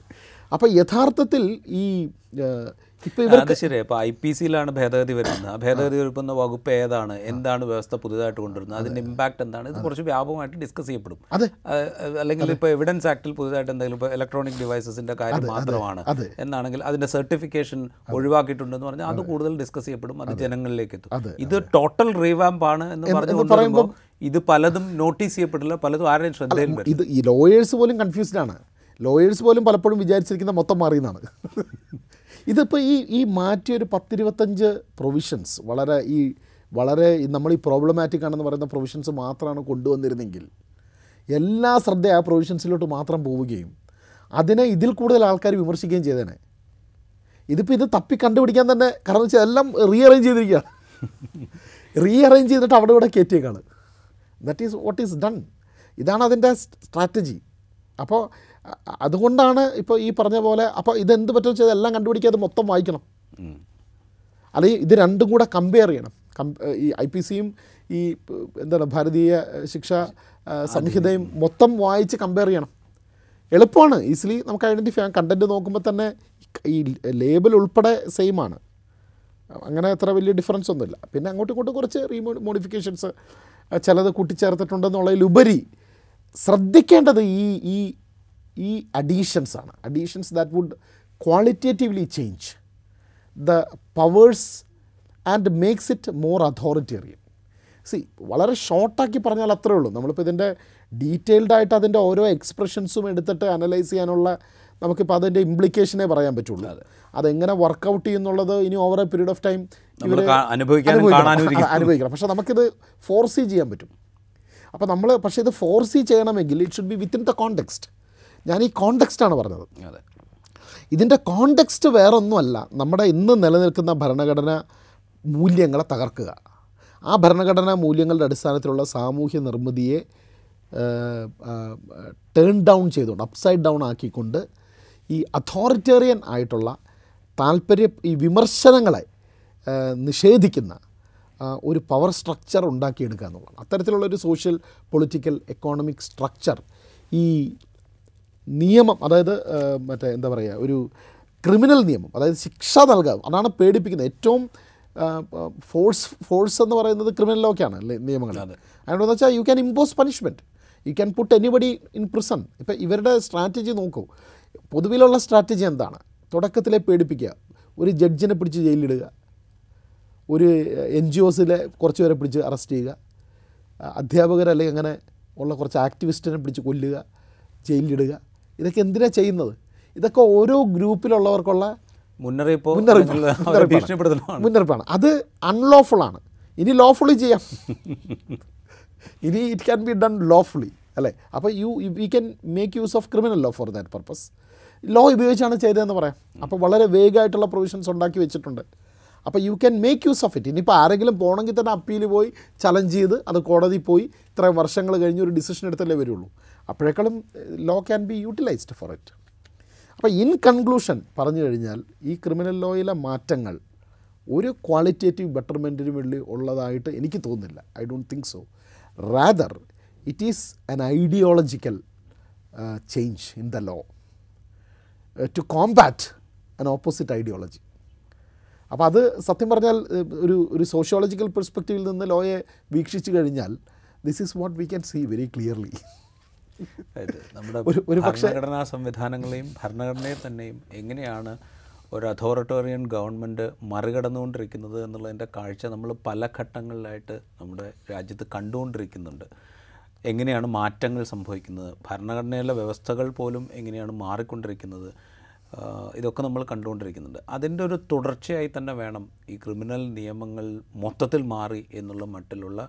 അപ്പോൾ യഥാർത്ഥത്തിൽ ഈ അത് ശരി അപ്പോൾ ഐ പി സിയിലാണ് ഭേദഗതി വരുന്നത്. ആ ഭേദഗതി വരുന്ന വകുപ്പ് ഏതാണ്? എന്താണ് വ്യവസ്ഥ പുതുതായിട്ട് കൊണ്ടുവരുന്നത്? അതിന്റെ ഇമ്പാക്ട് എന്താണ്? ഇത് കുറച്ച് വ്യാപകമായിട്ട് ഡിസ്കസ് ചെയ്യപ്പെടും. അല്ലെങ്കിൽ ഇപ്പോൾ എവിഡൻസ് ആക്ടിൽ പുതുതായിട്ട് എന്തെങ്കിലും ഇപ്പോൾ ഇലക്ട്രോണിക് ഡിവൈസസിന്റെ കാര്യം മാത്രമാണ്. എന്നാണെങ്കിൽ അതിന്റെ സർട്ടിഫിക്കേഷൻ ഒഴിവാക്കിയിട്ടുണ്ടെന്ന് പറഞ്ഞാൽ അത് കൂടുതൽ ഡിസ്കസ് ചെയ്യപ്പെടും. അത് ജനങ്ങളിലേക്ക് എത്തും. ഇത് ടോട്ടൽ റീവാമ്പ് ആണ് എന്ന് പറഞ്ഞു ഇത് പലതും നോട്ടീസ് ചെയ്യപ്പെടില്ല. പലതും ആരുടെയും ശ്രദ്ധയിൽ ഇത് ഈ ലോയേഴ്സ് പോലും കൺഫ്യൂസ്ഡ് ആണ്. ലോയേഴ്സ് പോലും പലപ്പോഴും വിചാരിച്ചിരിക്കുന്ന മൊത്തം മാറിയെന്നാണ്. ഇതിപ്പോൾ ഈ ഈ മാറ്റിയൊരു പത്തിരുപത്തഞ്ച് പ്രൊവിഷൻസ് വളരെ ഈ വളരെ നമ്മൾ ഈ പ്രോബ്ലമാറ്റിക് ആണെന്ന് പറയുന്ന പ്രൊവിഷൻസ് മാത്രമാണ് കൊണ്ടുവന്നിരുന്നെങ്കിൽ എല്ലാ ശ്രദ്ധ ആ പ്രൊവിഷൻസിലോട്ട് മാത്രം പോവുകയും അതിനെ ഇതിൽ കൂടുതൽ ആൾക്കാർ വിമർശിക്കുകയും ചെയ്തേനെ. ഇതിപ്പോൾ ഇത് തപ്പി കണ്ടുപിടിക്കാൻ തന്നെ കാരണം വെച്ചാൽ എല്ലാം റീഅറേഞ്ച് ചെയ്തിരിക്കുകയാണ്. (laughs) റീഅറേഞ്ച് ചെയ്തിട്ട് അവിടെ ഇവിടെ കയറ്റിയേക്കാണ് that is what is done ഇതാണ് അതിന്റെ സ്ട്രാറ്റജി അപ്പോൾ അതുകൊണ്ടാണ് ഇപ്പോൾ ഈ പറഞ്ഞ പോലെ അപ്പോൾ ഇതെന്ത് പറ്റുമെന്ന് വെച്ചാൽ എല്ലാം കണ്ടുപിടിക്കാതെ മൊത്തം വായിക്കണം. അല്ലെങ്കിൽ ഇത് രണ്ടും കൂടെ കമ്പയർ ചെയ്യണം. കം ഈ ഐ പി സിയും ഈ എന്താണ് ഭാരതീയ ശിക്ഷാ സംഹിതയും മൊത്തം വായിച്ച് കമ്പയർ ചെയ്യണം. എളുപ്പമാണ്. ഈസിലി നമുക്ക് ഐഡന്റിഫൈ ചെയ്യാം. കണ്ടന്റ് നോക്കുമ്പോൾ തന്നെ ഈ ലേബൽ ഉൾപ്പെടെ സെയിമാണ് അങ്ങനെ അത്ര വലിയ ഡിഫറൻസ് ഒന്നുമില്ല. പിന്നെ അങ്ങോട്ടും ഇങ്ങോട്ടും കുറച്ച് റീമോ മോഡിഫിക്കേഷൻസ് ചിലത് കൂട്ടിച്ചേർത്തിട്ടുണ്ടെന്നുള്ളതിലുപരി ശ്രദ്ധിക്കേണ്ടത് ഈ ഈ ഈ അഡീഷൻസ് ആണ്. Additions that would qualitatively change the powers and makes it more authoritarian see വളരെ ഷോർട്ടാക്കി പറഞ്ഞാൽ അത്രേ ഉള്ളൂ. നമ്മളിപ്പോൾ ഇതിന്റെ ഡീറ്റെയിൽഡ് ആയിട്ട് അതിന്റെ ഓരോ എക്സ്പ്രഷൻസും എടുത്തിട്ട് അനലൈസ് ചെയ്യാനുള്ള നമുക്കിപ്പോൾ അതിന്റെ ഇംപ്ലിക്കേഷനെ പറയാൻ പറ്റുള്ളൂ. അതെങ്ങനെ വർക്കൗട്ട് ചെയ്യുന്നുള്ളത് ഇനി over a period of time അനുഭവിക്കണം. പക്ഷേ നമുക്കിത് ഫോർസി ചെയ്യാൻ പറ്റും. അപ്പോൾ നമ്മൾ പക്ഷേ ഇത് ഫോർസി ചെയ്യണമെങ്കിൽ it should be within the context ഞാൻ ഈ കോണ്ടെക്സ്റ്റാണ് പറഞ്ഞത്. ഇതിന്റെ കോണ്ടെക്സ്റ്റ് വേറൊന്നുമല്ല. നമ്മുടെ ഇന്ന് നിലനിൽക്കുന്ന ഭരണഘടന മൂല്യങ്ങളെ തകർക്കുക. ആ ഭരണഘടനാ മൂല്യങ്ങളുടെ അടിസ്ഥാനത്തിലുള്ള സാമൂഹ്യ നിർമ്മിതിയെ ടേൺ ഡൗൺ ചെയ്തുകൊണ്ട് അപ്സൈഡ് ഡൗൺ ആക്കിക്കൊണ്ട് ഈ അതോറിറ്റേറിയൻ ആയിട്ടുള്ള താല്പര്യ ഈ വിമർശനങ്ങളെ നിഷേധിക്കുന്ന ഒരു പവർ സ്ട്രക്ചർ ഉണ്ടാക്കിയെടുക്കുക എന്നുള്ളതാണ്. അത്തരത്തിലുള്ള ഒരു സോഷ്യൽ പൊളിറ്റിക്കൽ എക്കോണമിക് സ്ട്രക്ചർ ഈ നിയമം അതായത് മറ്റേ എന്താ പറയുക ഒരു ക്രിമിനൽ നിയമം അതായത് ശിക്ഷ നൽകാം അതാണ് പേടിപ്പിക്കുന്നത്. ഏറ്റവും ഫോഴ്സ് ഫോഴ്സ് എന്ന് പറയുന്നത് ക്രിമിനൽ ലോക്കാണ് നിയമങ്ങൾ. അതുകൊണ്ടെന്ന് വെച്ചാൽ you can impose punishment you can put anybody in prison ഇപ്പം ഇവരുടെ സ്ട്രാറ്റജി നോക്കൂ. പൊതുവിലുള്ള സ്ട്രാറ്റജി എന്താണ്? തുടക്കത്തിലെ പേടിപ്പിക്കുക. ഒരു ജഡ്ജിനെ പിടിച്ച് ജയിലിടുക ഒരു എൻ ജി ഒസിലെ കുറച്ച് പേരെ പിടിച്ച് അറസ്റ്റ് ചെയ്യുക. അധ്യാപകർ അല്ലെങ്കിൽ അങ്ങനെ ഉള്ള കുറച്ച് ആക്ടിവിസ്റ്റിനെ പിടിച്ച് കൊല്ലുക. ജയിലിലിടുക. ഇതൊക്കെ എന്തിനാ ചെയ്യുന്നത്? ഇതൊക്കെ ഓരോ ഗ്രൂപ്പിലുള്ളവർക്കുള്ള മുന്നറിയിപ്പ് മുന്നറിയിപ്പ്. മുന്നറിയിപ്പാണ്. അത് അൺലോഫുൾ ആണ്. ഇനി ലോഫുള്ളി ചെയ്യാം. (laughs) ഇനി it can be done lawfully അല്ലേ? അപ്പോൾ you we can make use of criminal law for that purpose law ഉപയോഗിച്ചാണ് ചെയ്തതെന്ന് പറയാം. അപ്പോൾ വളരെ വേഗമായിട്ടുള്ള പ്രൊവിഷൻസ് ഉണ്ടാക്കി വെച്ചിട്ടുണ്ട്. അപ്പോൾ you can make use of it ഇനിയിപ്പോൾ ആരെങ്കിലും പോകണമെങ്കിൽ തന്നെ അപ്പീൽ പോയി ചലഞ്ച് ചെയ്ത് അത് കോടതി പോയി ഇത്രയും വർഷങ്ങൾ കഴിഞ്ഞ് ഒരു ഡിസിഷൻ എടുത്തല്ലേ വരുള്ളൂ. അപ്പോഴേക്കാളും law can be utilised for it അപ്പോൾ ഇൻ കൺക്ലൂഷൻ പറഞ്ഞു കഴിഞ്ഞാൽ ഈ ക്രിമിനൽ ലോയിലെ മാറ്റങ്ങൾ ഒരു ക്വാളിറ്റേറ്റീവ് ബെറ്റർമെന്റിന് വേണ്ടി ഉള്ളതായിട്ട് എനിക്ക് തോന്നുന്നില്ല. I don't think so rather it is an ideological change in the law to combat an opposite ideology അപ്പോൾ അത് സത്യം പറഞ്ഞാൽ ഒരു ഒരു സോഷ്യോളജിക്കൽ പെർസ്പെക്റ്റീവിൽ നിന്ന് ലോയെ വീക്ഷിച്ചു കഴിഞ്ഞാൽ this is what we can see very clearly നമ്മുടെ ഒരു- ഭരണഘടനാ സംവിധാനങ്ങളെയും ഭരണഘടനയെ തന്നെയും എങ്ങനെയാണ് ഒരു അതോറിറ്റേറിയൻ ഗവൺമെന്റ് മറികടന്നുകൊണ്ടിരിക്കുന്നത് എന്നുള്ളതിന്റെ കാഴ്ച നമ്മൾ പല ഘട്ടങ്ങളിലായിട്ട് നമ്മുടെ രാജ്യത്ത് കണ്ടുകൊണ്ടിരിക്കുന്നുണ്ട്. എങ്ങനെയാണ് മാറ്റങ്ങൾ സംഭവിക്കുന്നത്? ഭരണഘടനയിലെ വ്യവസ്ഥകൾ പോലും എങ്ങനെയാണ് മാറിക്കൊണ്ടിരിക്കുന്നത്? ഇതൊക്കെ നമ്മൾ കണ്ടുകൊണ്ടിരിക്കുന്നുണ്ട്. അതിന്റെ ഒരു തുടർച്ചയായി തന്നെ വേണം ഈ ക്രിമിനൽ നിയമങ്ങൾ മൊത്തത്തിൽ മാറി എന്നുള്ള മട്ടിലുള്ള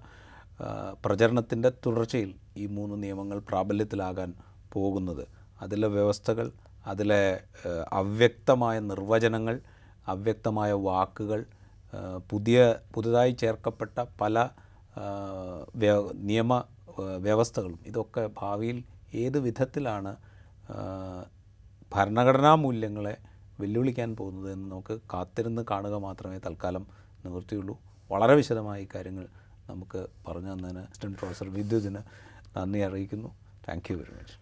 പ്രചരണത്തിന്റെ തുടർച്ചയിൽ ഈ മൂന്ന് നിയമങ്ങൾ പ്രാബല്യത്തിലാകാൻ പോകുന്നത്. അതിലെ വ്യവസ്ഥകൾ അതിലെ അവ്യക്തമായ നിർവചനങ്ങൾ അവ്യക്തമായ വാക്കുകൾ പുതിയ പുതുതായി ചേർക്കപ്പെട്ട പല നിയമ വ്യവസ്ഥകളും ഇതൊക്കെ ഭാവിയിൽ ഏത് വിധത്തിലാണ് ഭരണഘടനാ മൂല്യങ്ങളെ വെല്ലുവിളിക്കാൻ പോകുന്നത് എന്ന് നമുക്ക് കാത്തിരുന്ന് കാണുക മാത്രമേ തൽക്കാലം നിവൃത്തിയുള്ളൂ. വളരെ വിശദമായ കാര്യങ്ങൾ നമുക്ക് പറഞ്ഞു തന്നതിന് അസിസ്റ്റന്റ് പ്രൊഫസർ വിദ്യുതിന് നന്ദി അറിയിക്കുന്നു. Thank you very much